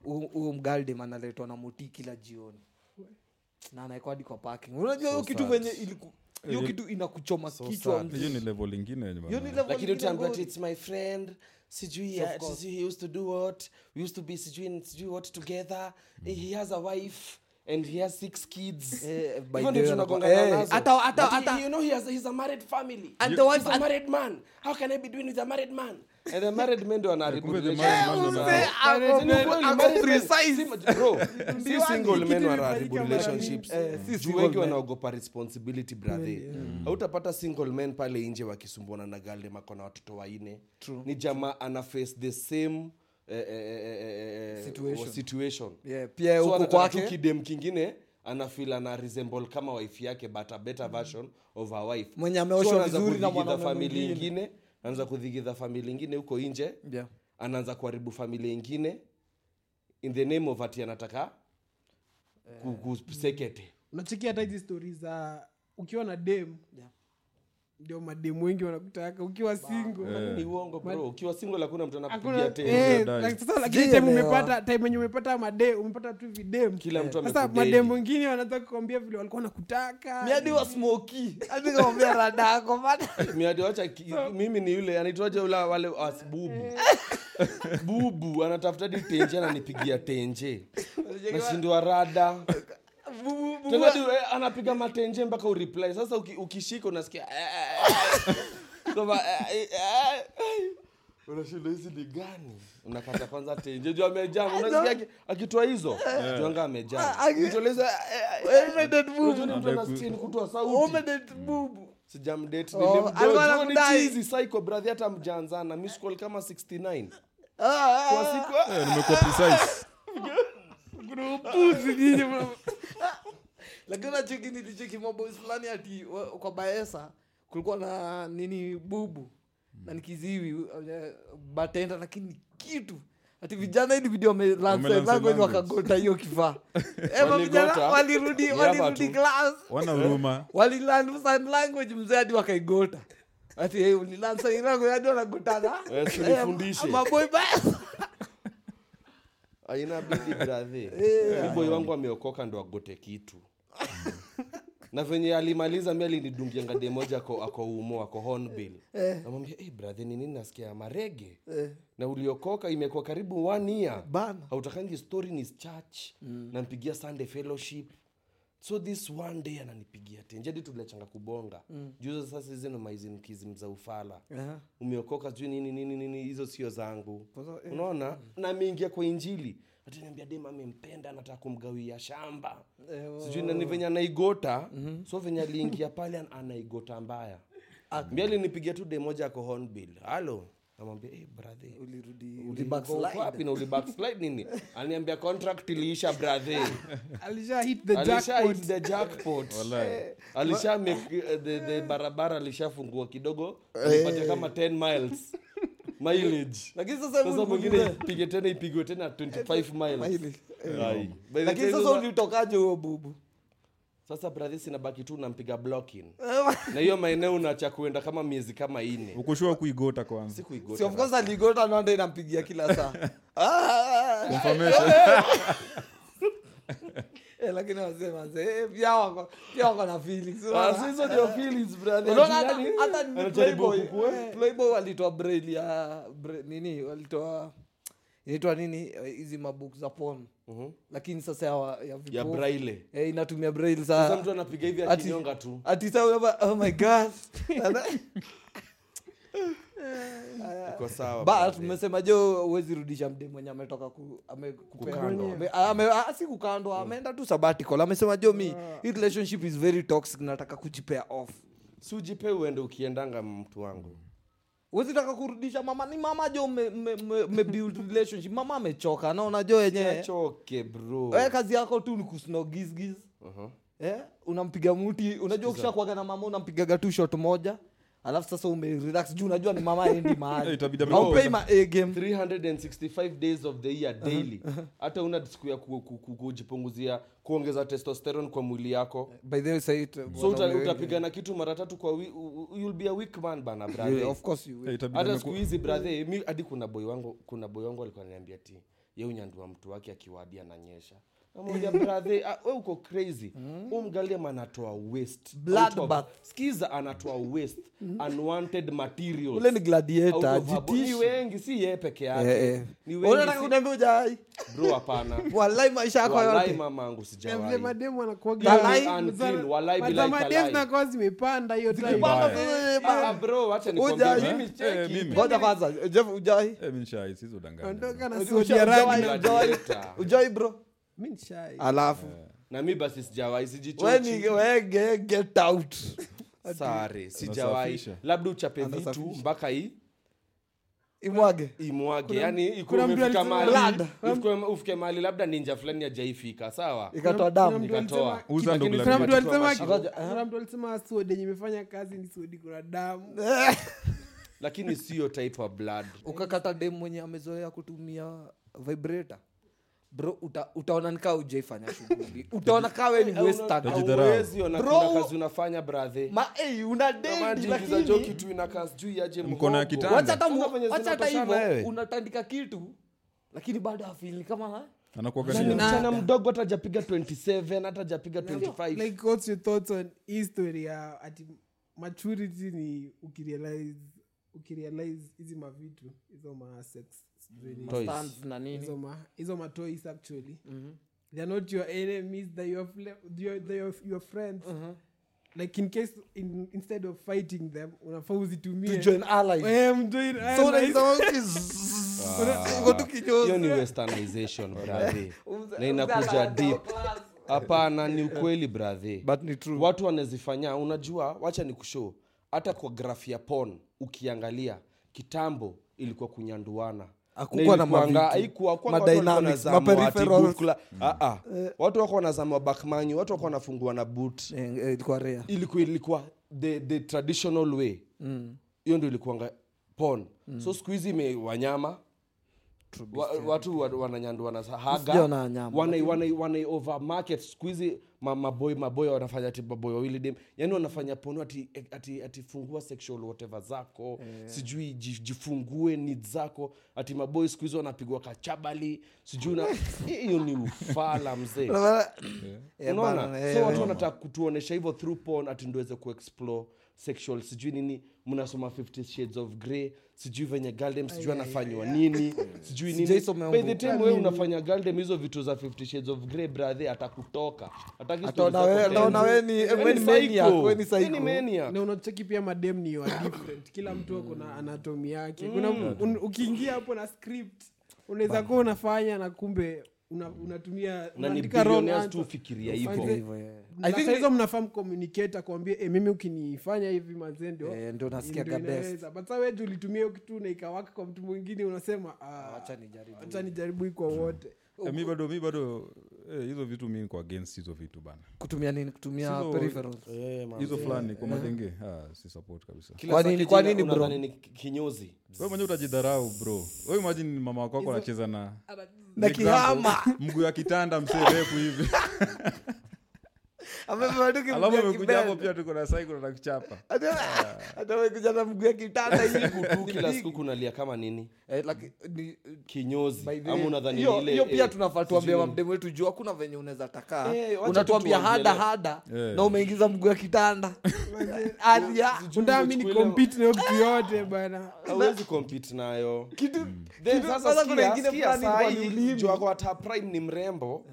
hu- huyu mgaldem analetwa na moti kila jioni. Na anaekwa hadi kwa parking. Unajua hiyo So kitu venye iliku hiyo kitu inakuchoma so kichwa hiyo ni level ingine lakini utaambia it's my friend. Sijui Of sijui he used to do what? We used to be sijui sijui what together. He has a wife and he has six kids. Eh, Hivyo ndio tunagongana nazo. hata- hata- hata- you know he has he's a married family. And the wife- a married man. How can i be doing with a married man and the married men ndo Mzee, Si bro, single men wanaharibu relationships. Eh, juu wengi wanaogopa responsibility brother. Hautapata single men pale nje wakisumbuana na galdem ako na watoto waine True. ni jamaa ana face the same eh, eh, eh, eh, eh, Situation. situation. Yeah, pia so anataka kwake. kidem kingine anafil ana resemble kama wife yake but a better version of her wife. Mwenye ameoshwa vizuri na mwanaume famili mwingine. Anaanza kudhigidha famili ingine huko nje. Yeah. anaanza kuharibu familia ingine in the name of ati anataka kusekete unachikia hata hizi stori za ukiwa na dem. Yeah. Ndio mademu wengi wanakutaka ukiwa single. ni uongo bro ukiwa single hakuna mtu anakupigia eh, sasa lakini time umepata time yenye umepata made umepata tu videm kila mtu sasa mademu wengine wanataka kukwambia vile walikuwa nakutaka miadi wa smoki. Hadi radako bana miadi wacha mimi ni yule anaitwaje ule wale as bubu. Bubu anatafuta di tenje ananipigia tenje. Nashindwa rada Tena eh, anapiga matenje mpaka ureply. Sasa uki- ukishika unasikia eh, eh. Kwamba, unashinda hizi ni gani? Unakata kwanza tenje. Juu amejaa unasikia akitoa hizo juanga amejaa. Aki- Ukitoleza, Umedate bubu. unajua ni mtu anasikia ni kutoa sauti. Sijamdate Oh, psycho brother hata mjanzana. Miss call kama 69 Ah, kwa ah, siku nimekuwa precise upuzi nyinyi bro. Lakini nacheki nilicheki maboys fulani ati kwa baesa kulikuwa na nini bubu na nikiziwi eh, batenda lakini kitu ati vijana ili video Wamelanse wamelanlango wakagota hiyo kifaa. Ema vijana walirudi walirudi class. Walilan sign language mzee hadi wakaigota. Ati hey, ulilan sign language hadi wanagotana maboi si nifundishe. maboy baesa. Inabidi bradhe mi boy wangu ameokoka ndo agote kitu na venye alimaliza mi alinidungia ngade moja ako, ako umo ako hornbill. Namwambia hey, bradhe ni nini nasikia? Marege. Na uliokoka imekuwa karibu one year. Bana. Hautakangi story ni church. Nampigia sunday fellowship. So this one day ananipigia tenjadi tuliachanga kubonga. Mm. juzo sasa hizi ndo maizimkizim za ufala. Aha. umeokoka sijui nini nini nini hizo sio zangu. Eh. unaona? Na ameingia kwa injili ataniambia dem amempenda anataka kumgawia shamba. Eh, sijui nani venye anaigota. So venye aliingia pale anaigota mbaya. Mbi alinipigia tu de moja ako hornbill halo. Namwambia hey, brother. Ulirudi. Uko ulibackslide. wapi na ulibackslide nini? Aliniambia contract iliisha brother. Alisha hit the alisha jackpot. hit the jackpot. Alisha make, uh, the, the barabara alishafungua kidogo. Alipatia kama 10 miles mileage. Lakini sasa sasa mwingine ipige tena ipigwe tena 25 miles. Mileage. Ai. By the lakini time sasa sasa- ulitokaje huo bubu? Sasa brother sinabaki tu nampiga blocking na hiyo maeneo unacha kuenda kama miezi kama ine. Ukushua kuigota kwanza. Si of course aligota nanda inampigia kila saa. Ah, eh, pia wako pia wako na feelings. Ah, hizo ndio feelings brother. Unaona hata- Yaani, hata ni Playboy, eh, Playboy walitoa braille ya nini walitoa inaitwa nini eh, hizi mabook za pon Mhm. lakini sasa ya, ya ya braille. Eh, inatumia braille sasa mtu anapiga hivi akinyonga tu. ati sasa oh my god iko sawa but mmesema jo huwezi rudisha mde mwenye ametoka ku, ame, Kukandwa. ame, ah, si kukandwa ameenda tu sabbatical. Amesema jo mi hii relationship is very toxic nataka kujipea off. Si ujipe uende ukiendanga mtu wangu. Wezitaka kurudisha mama ni mama jo me, me, me, me relationship. Mama amechoka naona jo yenyewe. Achoke bro. We kazi yako tu ni kusnogisgis Uh-huh. eh? unampiga muti unajua ukishakuaga na mama unampigaga tu shot moja alafu sasa umerelax juu unajua ni mama endi Eh, mahali. Itabidi ame- aupei ma 365 days of the year daily. Hata una siku ya ku- ku- ku- kujipunguzia kuongeza testosterone kwa mwili yako. By the way say so utapigana kitu mara tatu kwa you'll be a weak man bana brother. of course you will. Eh, hata siku hizi brother mi hadi kuna boy wangu kuna boy wangu alikuwa ananiambia ti yeye unyandua mtu wake akiwadia ananyesha namoja brother ah, we uko crazy. Huu mgaliam manatoa waste. Blood bath. skiza anatoa waste. Unwanted materials. Ule ni gladiator jitishi wengi si ye peke yake. Eh, eh. ni wengi unataka kuniambia ujai bro hapana. Walai maisha yako walai yote. mamangu Na vile sijawahi mademu Walai, Until, walai billahi mademu talai. zinakuwa zimepanda hiyo time. Zikipanda Mbaya. sasa, eh, bro acha Ujai. nikwambie mimi Eh, cheki ngoja kwanza jeff ujai mimi nishai, sisi danganya. Ondoka na usha- ujai? ujai bro Mi ni alafu. Na mi basi sijawahi sijichochi. Ni get out. Sare sijawahi labda uchape vitu mpaka hii imwage. Imwage. Yani Blood. ufike- mali labda ninja fulani ajaifika sawa? Ikatoa damu. mtu ikatoa. alisema- Uza ndo Lakini gladiator. kuna mtu alisema yenye imefanya kazi ni sodi kuna damu. Lakini siyo type of blood. Ukakata dem mwenye amezoea kutumia vibrator bro uta, utaona nikaa ujaifanya shughuli. Utaona kuna kazi unafanya brathe ma eh, una dendi jingiza kitu inakaa sijui aje Mkono ya hata wewe. unatandika kitu lakini bado afili kama? Anakuwaga Yaani ni- msichana mdogo hata japiga 27 hata japiga 25 like what's your thoughts on history ya ati maturity ni ukirealize ukirealize hizi mavitu hizo ma na nini? Hizo matois actually. Mm-hmm. actually not your enemies they're your, you're, they're your, mm-hmm. Like in case in, instead of fighting them unafaa uzitumie. To join allies. Eh, ni westernization brother. Na inakuja deep. Hapana ni ukweli brother. But ni true. watu wanazifanya unajua wacha ni kushow. Hata kwa graph ya pon ukiangalia kitambo ilikuwa kunyanduana Hakukuwa na watu wako wanazama bakmanyi watu wako wanafungua na boot. Eh, eh, ilikuwa ilikuwa the, the traditional way. Hiyo ndio ilikuanga pon so siku hizi ime wanyama wa, watu wa- maboi haga. Sijaona nyama, wanai wanai wanai over market siku hizi ma- maboy maboy wanafanya ati maboy wawili dem. Yani wanafanya pono ati, ati, ati fungua sexual whatever zako. Sijui jifungue ni zako. Ati maboy skuhizi wanapigwa kachabali. Sijui na hiyo ni ufala mzee. Eh, unaona bana, eh, so watu eh. wanataka kutuonesha hivyo through porn ati ndiweze kuexplore sexual. Sijui nini mnasoma 50 shades of grey. Sijui venye galdem sijui anafanywa nini. Sijui nini. By the time wewe unafanya galdem hizo vitu za 50 shades of grey brother atakutoka. Na unacheki pia madem ni wa different. Kila mtu ako na anatomi yake. Kuna ukiingia hapo na script unaweza kuwa unafanya na kumbe una, unatumia na ni unaandika wrong billionaires tu answer. fikiria Ufanye- hivyo Hivyo. Na I think saa hizo ni- mnafaa mcommunicate akwambie e, mimi ukinifanya hivi mazee ndio Eh, nasikiaga but saa weji ulitumia hiyo kitu na ikawaka kwa mtu mwingine unasema ah, nijaribu. hii kwa wote Eh, mi bado mi bado eh, hizo vitu mi niko against hizo vitu bana. Kutumia nini? Kutumia Sizo- peripherals? Hizo fulani kwa madenge ah, si support kabisa. Kila Kwa saa nini- kijana nini, bro? unadhani ni kinyozi? We mwenyewe utajidharau bro. We imagine mama wako wako anacheza na Na example, kihama. mguu ya kitanda mserefu hivi Amebeba tu alafu kimguu ya amekuja hapo pia tuko na cycle na kuchapa. Hata- hata na mguu ya kitanda hivi. Kila siku kunalia kama nini? Eh, like, kinyozi. ama unadhani ile hiyo pia eh, tunafaa sijui. tuambia wetu juu hakuna venye unaweza takaa. Eh, unatuambia hada hada na umeingiza mguu ya kitanda. Compete kitu yote bana hawezi compete nayo. Kitu sasa kuna ingine fulani prime ni mrembo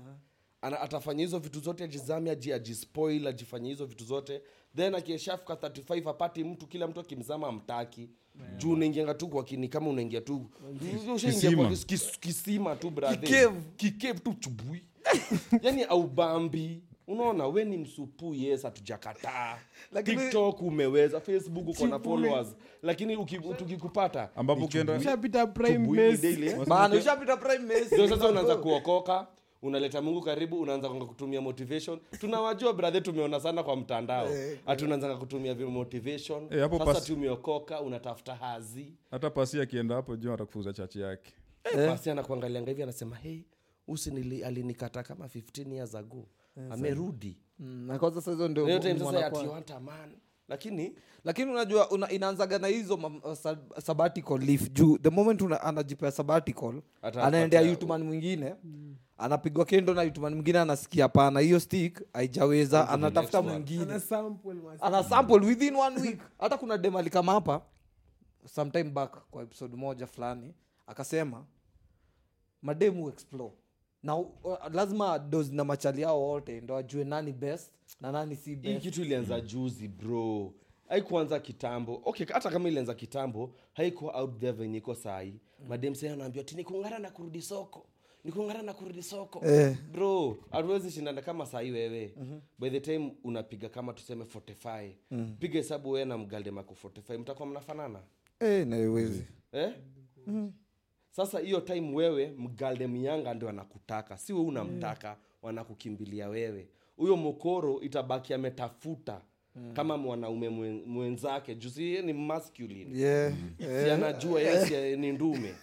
ana, atafanya hizo vitu zote ajizame aji ajispoil ajifanye hizo vitu zote. Then akieshafika 35 apati mtu kila mtu akimzama amtaki juu unaingianga tu kwa kini kama unaingia tu. Ushaingia kwa kis- kis- kisima tu brother. Kikevu. kikevu tu chubui. Yani aubambi unaona we ni msupu yes hatujakataa. Lakini- tiktok umeweza facebook uko na followers. Lakini uki- tukikupata Ambapo ukienda- ushapita prime eh? ushapita prime Messi. ndio sasa unaanza kuokoka unaleta mungu karibu unaanza kutumia motivation. Tunawajua brother tumeona sana kwa mtandao. Hati unaanzanga kutumia motivation. Eh, sasa pas- tumeokoka unatafuta hazi. Hata pasi akienda hapo juu atakufuza chachi yake. Eh. pasi anakuangalianga hivi anasema hei usi alinikata kama 15 years ago. Amerudi. Mm, lakini lakini unajua una, inaanzaga na hizo uh, sabbatical leave. Juu the moment una, anajipea sabbatical anaendea yutuman mwingine anapigwa kendo na yutuman mwingine anasikia pana hiyo stick haijaweza. Anatafuta mwingine. Ana sample ana sample within one week. Hata kuna dem alikama hapa sometime back kwa episode moja fulani akasema mademu explore. Na uh, lazima dos na machali yao wote ndo ajue nani best na nani si hii best. kitu ilianza juzi bro. Haikuanza kitambo. Okay hata kama ilianza kitambo haikuwa out there venye iko sahii madem sai anaambia tinikung'ara na kurudi soko nikungara na kurudi soko. Eh. bro hatuwezi shindana kama sahii wewe. By the time unapiga kama tuseme 45 piga hesabu wewe na mgaldemako 45 mtakuwa mnafanana? Eh, naiwezi eh? sasa hiyo time wewe mgalde myanga ndio anakutaka. Si we unamtaka wanakukimbilia wewe. Huyo mokoro itabaki ametafuta kama mwanaume mwenzake. Juu si ni masculine. Yeah. si anajua yes ni ndume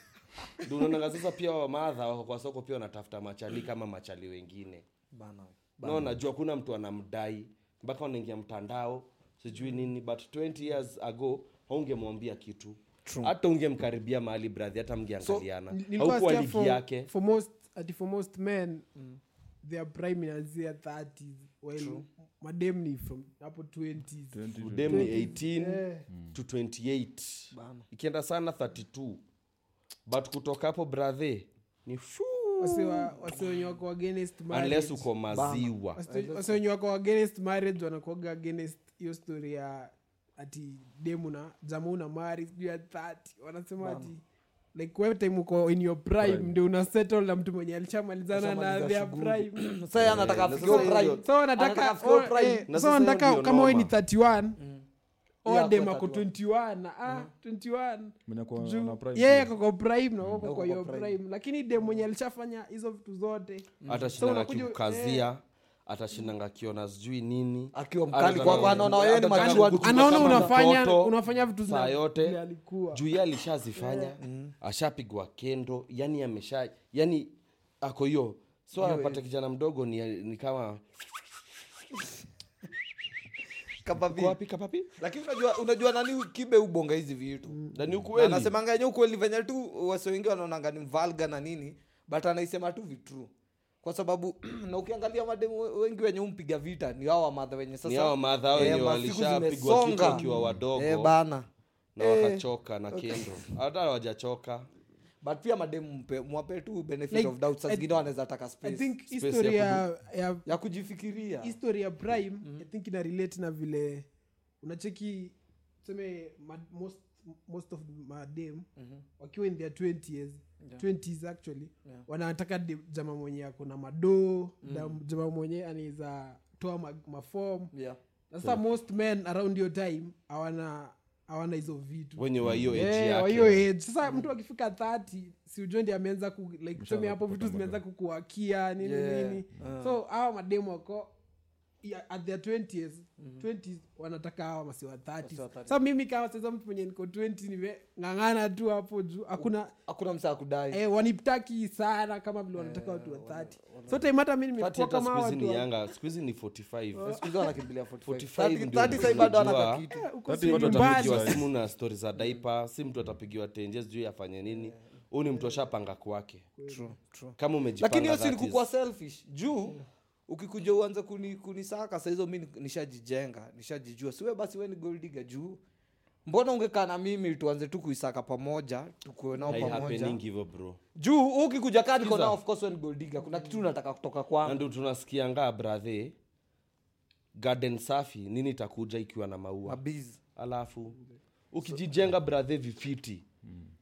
Ndio sasa pia wamadha wako kwa soko pia wanatafuta machali kama machali wengine. Bana. no najua kuna mtu anamdai. Mpaka wanaingia mtandao sijui nini but 20 years ago haungemwambia kitu. True. hata ungemkaribia mahali bradhi hata mngeangaliana. So, haukuwa ligi for- yake. for most ati for most men their prime inaanzia 30s while madem ni from hapo 20s udem ni 18 to 28 Bana. ikienda sana 32 but kutoka hapo bradhe ni shuu wase wa- wase wenye wako against unless uko maziwa. Wako against marriage wanakuaga against hiyo story ya ati demu na jamu na mari sijuu ya 30 wanasema ati like time uko in your prime, ndio una settle na mtu mwenye alishamalizana na Ashamaliza their prime. So anataka na sasa prime. so Anataka nataka afikie oh, prime. eh, Na so sasa hiyo nataka ndio kama wewe ni 31 Yeye oa ako dem ako 31. 21 na ah 21 Mwenye ako Juu, na prime yeye kako prime na wako kwa hiyo prime. lakini dem mwenye alishafanya hizo vitu zote. Atashindanga unakuja- atashindanga akiona sijui nini. Akiwa mkali kwako anaona wewe ni machua anaona unafanya unafanya vitu saa yote. juu ye alishazifanya ashapigwa kendo yani amesha yani ako hiyo. So anapata kijana mdogo ni, ni kama Kapapi. "Uko wapi kapapi lakini unajua unajua nani kibe ubonga hizi vitu? Ukweli. Anasemanga yenye ukweli venye tu wase wengi wanaonanga ni mvalga na nini but anaisema tu vitru kwa sababu na ukiangalia mademu wengi wenye umpiga vita ni hao wamadha wenye sasa ni hao eh, walishapigwa kichwa wakiwa wadogo. Eh, bana. Na wakachoka na kendo. Hata hawajachoka but pia mademu mwape tu benefit Like, of doubt. Saa zingine wanaweza taka i space think Space history ya ya, ya kujifikiria. history ya prime i think ina relate na vile unacheki tuseme ma- most, most of madem wakiwa in their 20 years 20s actually wanataka de- jama mwenye ako na madoo mm. jama mwenye anaweza toa ma, mafom yeah. sasa yeah. most men around your time hawana hawana hizo vitu. Wenye wa hiyo age wa hiyo yake age. Sasa mtu akifika 30 si ujue ndi ameanza ku like tuseme hapo vitu zimeanza kukuakia nini Yeah. nini. so hawa mademu wako ya- at their 20s 20s wanataka hawa masi wa 30 wa 30. sa mimi kama sasa mtu mwenye niko 20 nimeng'ang'ana tu hapo juu hakuna hakuna msaa kudai. Eh, waniptaki sana kama vile wanataka watu wa 30 so time hata mi nimekuwa kama watu ni yanga siku hizi ni 45 siku hizi wanakimbilia 45. 45 30 ndio 30 sai bado unajua. kitu. Eh, watu watapigiwa simu na stori za daipa si mtu atapigiwa tenje sijui afanye nini. Huu ni mtu ashapanga kwake. True, true. kama umejipanga lakini hiyo si ni kukuwa selfish. Juu ukikuja uanze kuni, kunisaka sahizo mi nishajijenga nishajijua. Siwe basi we ni goldiga juu. Mbona ungekaa na mimi tuanze tu kuisaka pamoja tukuwe nao pamoja? juu ukikuja kaa niko nao of course we ni goldiga kuna kitu unataka kutoka na kwangu ndio tunasikianga brathe garden safi nini itakuja ikiwa na maua? Mabiz. alafu ukijijenga brathe vifiti.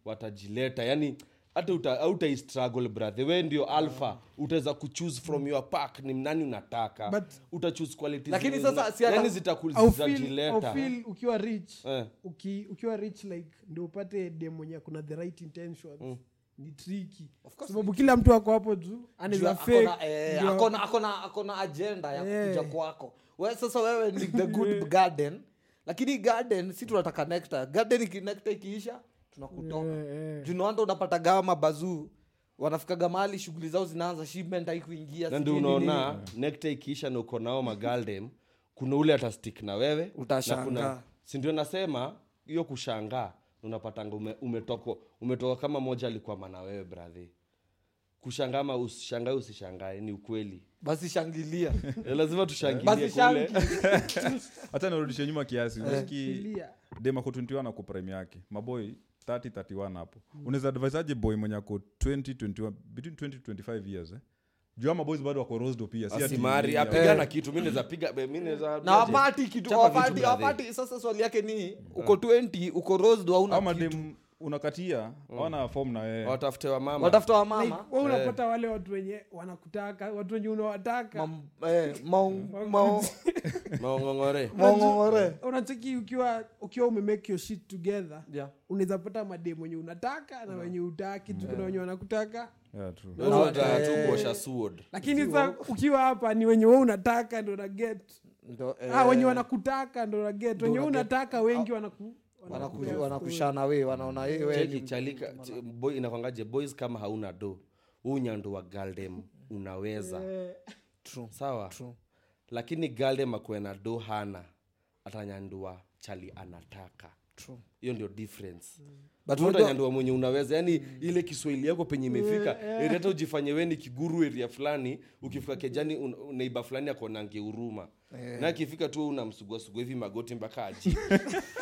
Watajileta. Yani hata uta, autai struggle brother. We ndio alpha. Utaweza kuchoose from your pack ni nani unataka? But- utachoose qualities Lakini zenye sasa zina- si hata- yani zitaku- Au feel- au zitajileta feel ukiwa rich Eh. uki, ukiwa rich like ndio upate dem mwenye kuna the right intentions. Ni triki sababu kila mtu ako hapo juu fake. eh, ndio- akona- akona akona agenda ya yeah. kuja kwako. We sasa wewe ni the good garden lakini garden si tunataka nekta garden ikinekta ikiisha tunakutoka. Eh, yeah, juu noanda unapata gawa mabazuu wanafikaga mahali shughuli zao zinaanza shipment haikuingia na ndio unaona nekta ikiisha na uko nao magaldem kuna ule atastik na wewe Utashangaa. sindio nasema hiyo kushangaa unapatanga ume, umetoka umetoka kama moja alikwama na wewe bradhi kushangaa ma usishangae usishangae ni ukweli. Basi shangilia. Eh, lazima tushangilie basi hata nyuma kiasi uski Fikiria. dem ako 21 yake. Maboy 30 31 hapo. Unaweza advise boy mwenye ako 20 21 between 20 25 years eh? juu ama bado wako rosdo pia asimari apigana kitu mi naweza piga mi naweza na wapati kitu wapati wapati sasa swali yake ni uko 20 uko rosdo hauna kitu unakatia wana form na wewe watafute wa mama. Watafuta wa Like, mama. wewe unapata wale watu wenye wanakutaka watu wenye unawataka. Eh, maongongore unacheki ukiwa ukiwa umemake your shit together Yeah. unaweza pata madem wenye unataka na wenye utaki tu kuna wenye wanakutaka. Yeah, true. Wewe unataka kuosha sword. Lakini sa ukiwa hapa ni wenye we unataka ndo naget eh, ah, wenye wanakutaka ndo naget wenye unataka wengi wanaku wanaku- wanakushana we wanaona inakwangaje boys kama hauna do huu nyando wa galdem unaweza. True, sawa? True. lakini galdem akuwe na do hana atanyandua chali anataka. Hiyo ndio difference. But Wewe utanyandua mwenye unaweza yani ile kiswahili yako penye imefika eri hata ujifanye we ni kiguru eria fulani ukifika kejani un- neiba fulani akonange huruma na akifika tu unamsuguasugua hivi magoti mpaka aji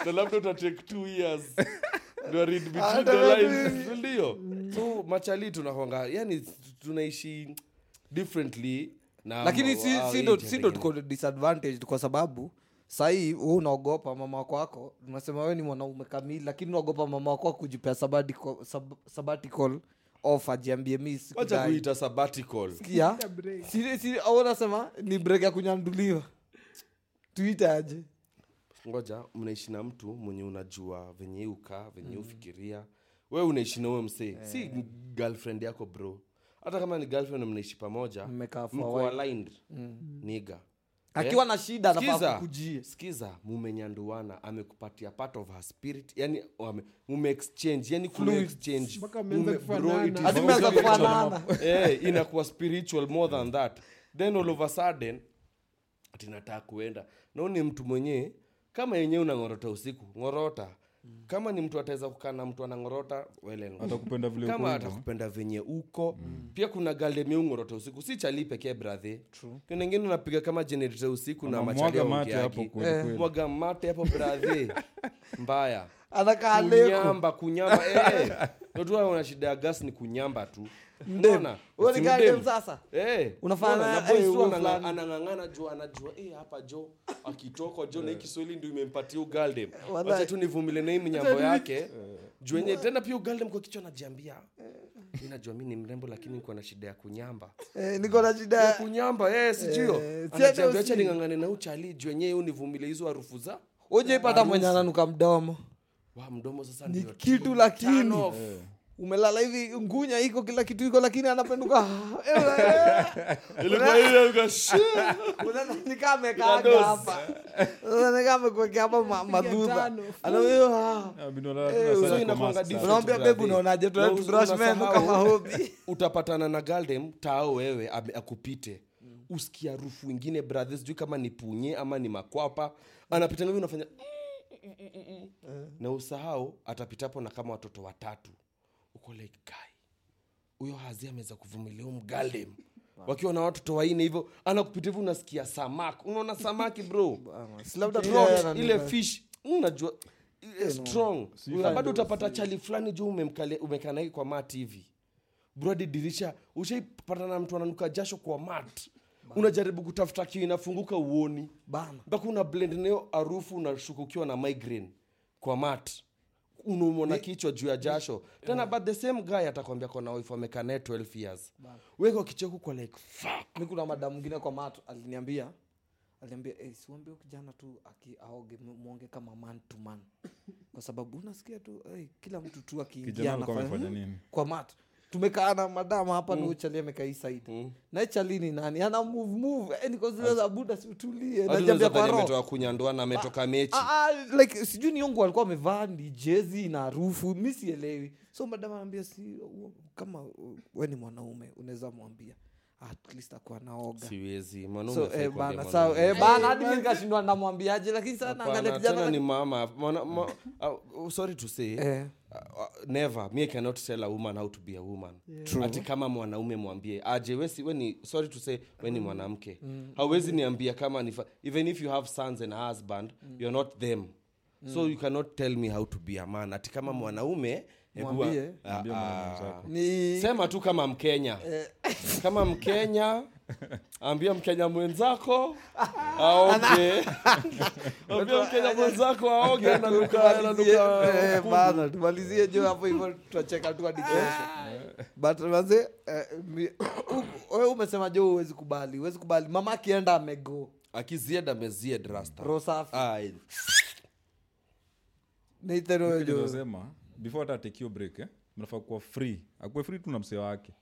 na labda utatake t years. Ndo read between the lines ndio? So machali tunahonga yani tunaishi differently na lakini si, si ndo, si ndo tuko disadvantaged kwa sababu sahii hu unaogopa mama wako wako unasema we ni mwanaume kamili lakini unaogopa mama wako wako kujipea sabbatical, sab, sabbatical off ajiambie mi wacha sikudai. kuita sabbatical. Sikia? Si- si- au unasema ni brek ya kunyanduliwa tuite aje? Ngoja mnaishi na mtu mwenye unajua venye ukaa venye ufikiria we unaishi na msee. Si girlfriend yako bro. Hata kama ni girlfriend mnaishi pamoja mko aligned. Niga akiwa na shida anafaa Sikiza, mumenyanduana amekupatia part of her spirit yani mumeexchange yani kufanana. Eh, inakuwa spiritual more than that. Then all of a sudden ati kuenda nao ni mtu mwenye kama yenyewe unang'orota usiku ng'orota. Kama ni mtu ataweza kukaa na mtu anang'orota wele ngo. atakupenda vile kama uko hivyo. atakupenda venye uko. Pia kuna galdemiung'orota usiku si chali pekee brathe kuna ingine unapiga kama jenerita usiku na kweli. mwaga mate hapo brathe mbaya. Kunyamba kunyamba. Eh. Ndio una shida ya gas ni kunyamba tu Dem sasa. Eh, na eh, anang'ang'ana juu anajua eh, hapa jo akitoka jo na hii kiswahili ndio imempatia ugaldem wacha tu nivumile na hii mnyambo yake. Juu yenye tena pia ugaldem kwa kichwa anajiambia. Mi najua mi ni mrembo lakini niko na shida ya kunyamba. Eh, niko na shida ya kunyamba eh, sijio Eh, anajiambia acha ning'ang'ane na uchali juu yenyewe univumile hizo harufu za ujaipata mwenye ananuka mdomo. Wa mdomo sasa ni kitu lakini. Umelala hivi ngunya iko kila kitu iko lakini anapenduka. Nikaa amekaaga hapa. Nikaa amekuwekea hapa madhudha. Anaambia, ah. Ah, Eh, bebu unaonaje kama hobi utapatana na galdem tao wewe akupite. Usikia harufu ingine brother sijui kama ni punye ama ni makwapa. Anapitanga hivi unafanya na usahau atapitapo na kama watoto watatu uko like guy huyo hazi ameweza kuvumilia mgaldem wakiwa na watoto waine hivyo anakupita hivi unasikia samaki. Unaona samaki bro? Ile fish. Unajua ile strong. bado utapata chali fulani juu umekaa naye kwa mat hivi. Bradi dirisha ushaipata na mtu ananuka jasho kwa mat. Unajaribu kutafuta kio inafunguka uoni mpaka una blend nayo harufu unashuka ukiwa na migraine kwa mat unaumwa na kichwa juu ya jasho. Tena but the same guy atakwambia kona wife amekaa naye 12 years. Weka kicheku kwa like fuck. Mi kuna madamu mwingine kwa mato aliniambia aliambia hey, siwambia kijana tu akiaoge aoge mu- kama man to man. Kwa sababu unasikia tu hey, kila mtu tu akiingia kwa mat tumekaa na madama hapa mm. uchali amekaa hii saidi mm. na chali ni nani? Ana move move. Eh, niko zile za buda siutulie Hadi kwa roho ametoka ametoka mechi. Ah, ah, like sijui ni yongu alikuwa amevaa ni jezi na harufu mi sielewi. So madama anaambia si kama uh, we ni mwanaume unaweza mwambia at least akuwa naoga siwezi. So eh, bana eh, bana hadi mi nikashindwa namwambiaje lakini sana angalia kijana ni mama. Mwana, ma, uh, sorry to say eh, uh, uh, never. Mi cannot tell a woman how to be a woman. Ati kama mwanaume mwambie aje wesi we ni sorry to say we ni mwanamke. Hauwezi niambia kama nifa, even if you have sons and husband mm. you're not them. So you cannot tell me how to be a man. Ati kama mwanaume hebu- Mwambie. Ah, sema tu kama mkenya. Kama mkenya ambia mkenya mwenzako aoge. Ambia mkenya mwenzako aoge Tumalizie, ananuka eh, bana tumalizie jo hapo hivyo tutacheka tu hadi kesho. But manze eh, wewe umesema jo huwezi kubali huwezi kubali. Mama akienda amego. Akizied amezied rasta. Roho Nathan wewe jo nasema, before hata atekio break eh, mnafaa kuwa free. Akuwe free tu na msee wake.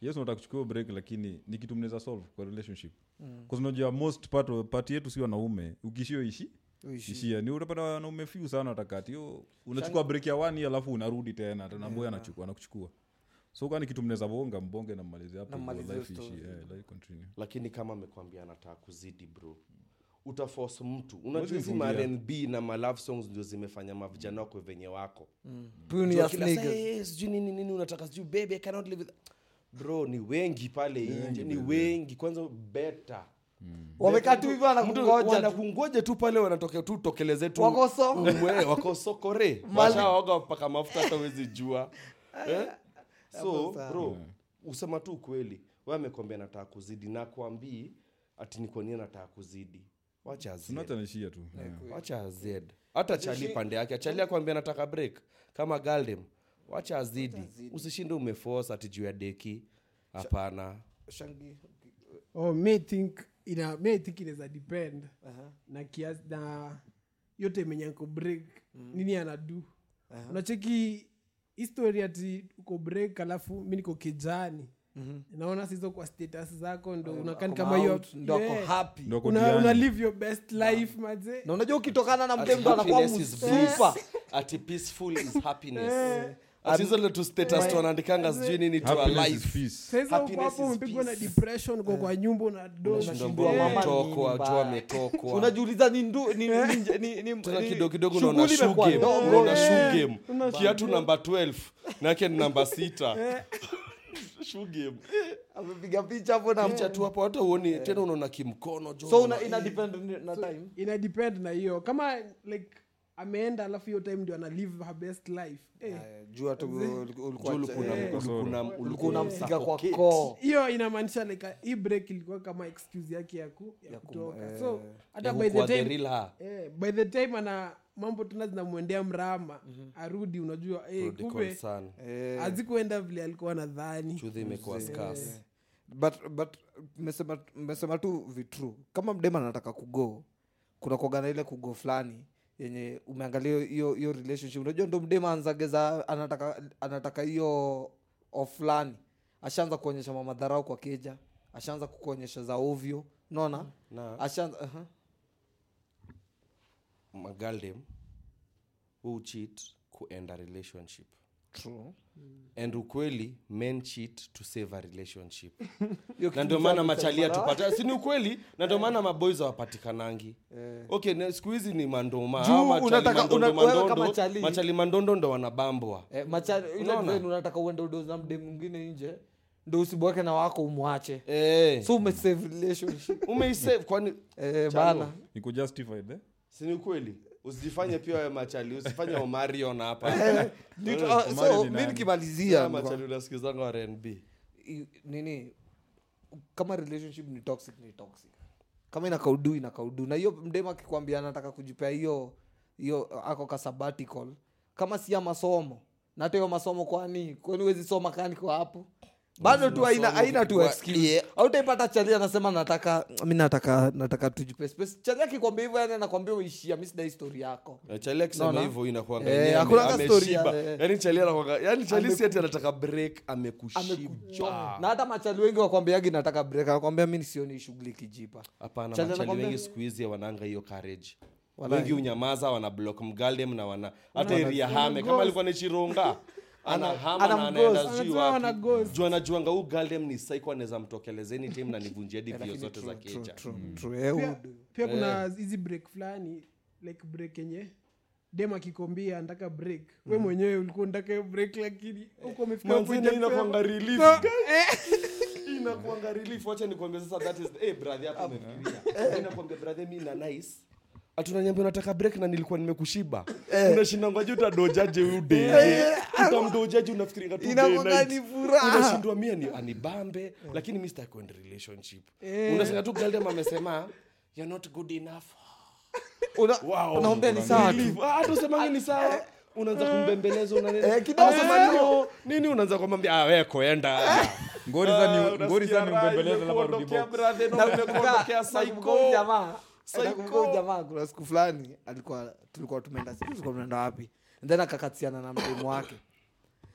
Yes unataka kuchukua break lakini ni kitu mnaweza solve kwa relationship. Mm. unajua most part, part yetu si wanaume. Ukishio ishi ishia. Ni utapata wanaume fiu sana watakati. Unachukua break ya one alafu unarudi tena. Tanamboya yeah. anachukua anakuchukua. So kani kitu mnaweza bonga mbonge na mmalizi hapo eh, life continue. Lakini kama amekwambia anataka kuzidi bro utafos mtu. Unajua hizi marnb na malove songs ndio zimefanya mavijana wako venye wako. Sneakers. "Eh, sijui nini nini unataka? Sijui baby I cannot live with-" bro ni wengi pale nje ni wengi. Kwanza beta. Wamekaa tu hivyo wanakungoja tu. pale wanatokea tu tokeleze tu. Wako soko. umwe, wako sokore washaoga mpaka mafuta hata wezi jua. Eh? so bro usema tu ukweli. We amekwambia nataka kuzidi. Na ati nikonie nataka kuzidi wacha tu. Yeah. wacha azed. Hata chali pande yake. Chali akwambia nataka break. Kama galdem wacha azidi. Usishinde umefosa ati juu ya deki. Hapana. Shangi oh, me think ina me think inaweza depend Aha. na kiasi na yote menye nko mm. nini anadu unacheki histori ati uko break alafu mi niko kijani naona sizo kwa status zako ndo unakani kama hiyo yeah. una, una live your best life maze na unajua ukitokana na Ati mtu anakuwa msupa ati peaceful is happiness. Status tuanaandikanga sijui nini umepigwa na depression kwa kwa nyumba jua mbaya. ametokwa. unajiuliza kidogo kidogo unaona kiatu namba 12 nake ni namba sita. Amepiga picha hapo na picha tu hapo hata uoni. Tena unaona kimkono jo so una, ina depend na time. Ina depend na hiyo. Kama like ameenda alafu hiyo time ndio ana live her best life. Eh, Eh, jua tu ulikuwa- eh, unamsika kwa koo. hiyo inamaanisha like hii break ilikuwa kama excuse yake ya, ku, ya, Ya kutoka. eh, so hata by the time eh, by the time ana mambo tena zinamwendea mrama arudi unajua eh, kumbe son. Eh, hazikuenda vile alikuwa nadhani Truth imekuwa scarce. but but mmesema mmesema tu vitru kama mdema anataka kugo kuna kuagana ile kugo fulani yenye umeangalia hiyo hiyo relationship. Unajua ndo mdema anzageza anataka anataka hiyo oflani ashaanza kuonyesha mamadharau kwa keja. Ashaanza kukuonyesha za ovyo. Naona ashaanza uh-huh. magaldem who cheat kuenda relationship True. and ukweli men cheat to save a relationship. Na ndio maana cha- machalia tupata si ni ukweli? Na ndio maana maboys hawapatikanangi Eh. okay siku hizi ni mandoma machali mandondo, ndo wanabambwa. Eh, unataka uende udoza mde mwingine nje ndo usibweke na wako umwache. Eh, so umesave relationship. Umeisave kwani eh, Chalo. bana. Justified eh? si ni ukweli usijifanye pia wewe machali usifanye omarion hapa. Ndio- Eh, ah, so mi nikimalizia machali unasikizanga rnb nini kama relationship ni toxic ni toxic. Kama inakaudu inakaudu na hiyo mdema akikwambia anataka kujipea hiyo hiyo ako ka sabbatical kama si ya masomo na hata hiyo masomo kwani kwani huwezi soma kani kwa hapo bado tu aina tu autaipata chali anasema nataka mi nataka nataka tujipe chali akikwambia hivyo yani anakwambia uishia. Mi sida histori yako. Chali akisema hivyo inakuanga Eh, yenyewe ame- hakunanga story ya- ameshiba eh. yani chali Ameku- anataka break amekushiba. Na hata machali wengi wakwambiagi nataka break. Anakwambia mi nisioni shughuli kijipa. Hapana machali wengi siku hizi wananga hiyo courage. Wengi unyamaza wana block mgaldem na wana hata iria hame kama alikuwa ni chironga anahama na anamghost. anaenda sijui Anasema wana wapi? ghost. juu anajuanga huu galdem ni saiko anaweza mtokelezeni tim na nivunjia hadi zote za true, true. Eh, pia, kuna hizi break fulani like break yenye dem akikombia anataka break. We mwenyewe ulikuwa unataka break lakini huko umefika hapo Manzini hujasema. inakuanga relief, eh, inakuanga relief. Wacha nikwambia sasa that is eh brother hapo umefikiria. Inakwambia brother mimi na nice atunanyambia unataka break na nilikuwa nimekushiba. Unashinda ngoja utadojaje huyu dege utamdojaje unafikiringa tu day Inakuanga night. ni furaha. unashindwa mia ni anibambe lakini mimi sitaki relationship. Unasema tu galdem amesema you're not good enough. Una- wow. unaambia ni sawa hata. Ah, ni sawa? Unaanza kumbembeleza unanini Eh, kidogo. Anasema no nini unaanza kumwambia? Ah wewe koenda. Ngori Ah, za ni- raha, umbembeleza na imekuondokea marudi box. Jamaa kuna siku fulani alikuwa tulikuwa tumeenda tulikuwa tumeenda wapi. And then akakatiana na mdemu wake.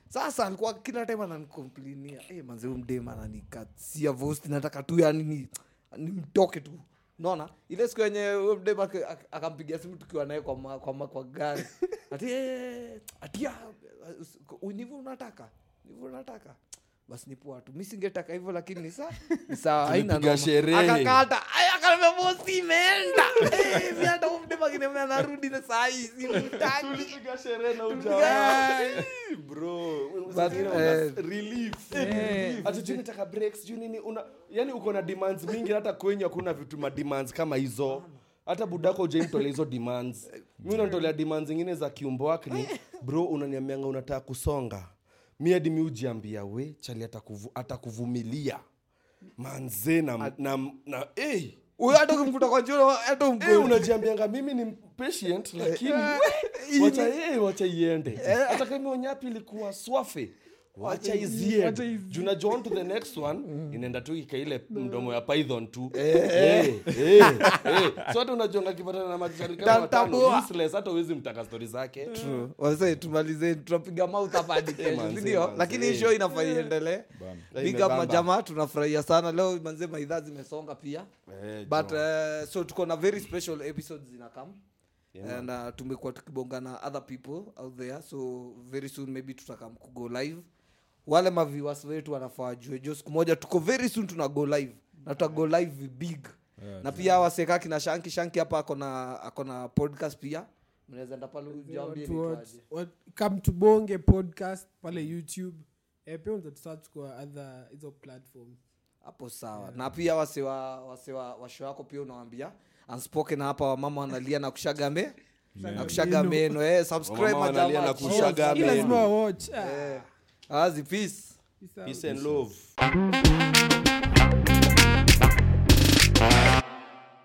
Sasa alikuwa kila time ananikomplinia hey, manze huyu mdemu ananikatia vosti nataka tu yani ni- nimtoke tu. Naona ile siku yenye ak- akampigia simu tukiwa naye kwa, kwa, kwa gari. Ati "Eh, ati ah, usi- nivu unataka? Nivu unataka basi ni poa tu mi singetaka hivyo lakini ni saa ni sawa haina Tulipiga noma. sherehe. akakata aya akanambia bosi imeenda. Miata mi hata huyo mdemu akiniambia anarudi na saa hii sherehe na Tulipiga- ujamaa. Bro, But, zingine una- eh, nini una yani uko na demands mingi hata kwenye hakuna vitu ma demands kama hizo. Hata budako ujaimtolea hizo demands. Mi unatolea demands zingine za kiumbo wake ni bro unaniamianga unataka kusonga mi hadi mi ujiambia we chali atakuvu, atakuvumilia. Manze na, na, na hey, huyo hata ukimkuta kwa jua hata hey, umgwe unajiambianga mimi ni patient lakini we, wacha, hey, wacha iende. Hata kama onyapi ilikuwa swafe wacha wacha iziende izi- juu to the next one? Inaenda tu ikaile mdomo ya python tu. Eh, eh, eh. so hata unajonga kipatana na hata uwezi mtaka stori zake. Tumalize tunapiga mouth hapa hadi kesho lakini hii show inafaa iendelee. Bana. big up Imebamba. majamaa tunafurahia sana. Leo manze maidhaa zimesonga pia. But uh, so tuko na very special episodes zinakam and uh, tumekuwa tukibonga na other people out there. So very soon maybe tutakam kugo live wale maviwas wetu wanafaa wajue. Jo siku moja tuko very soon tuna go live. Na tutago live big. Yeah, na pia waseka kina shanki shanki hapa akona akona podcast pia. Mnaweza enda pale wat- come to bonge podcast pale youtube. Eh, pia unaweza tusearch kwa other hizo platform. Hapo sawa. Na pia wasewa wasewa washo wako pia unawambia. Unspoken hapa wamama wanalia na kushaga me. Na kushaga meno. eh, subscribe Hii lazima watch. Ah, Eh, azi peace. Peace peace and love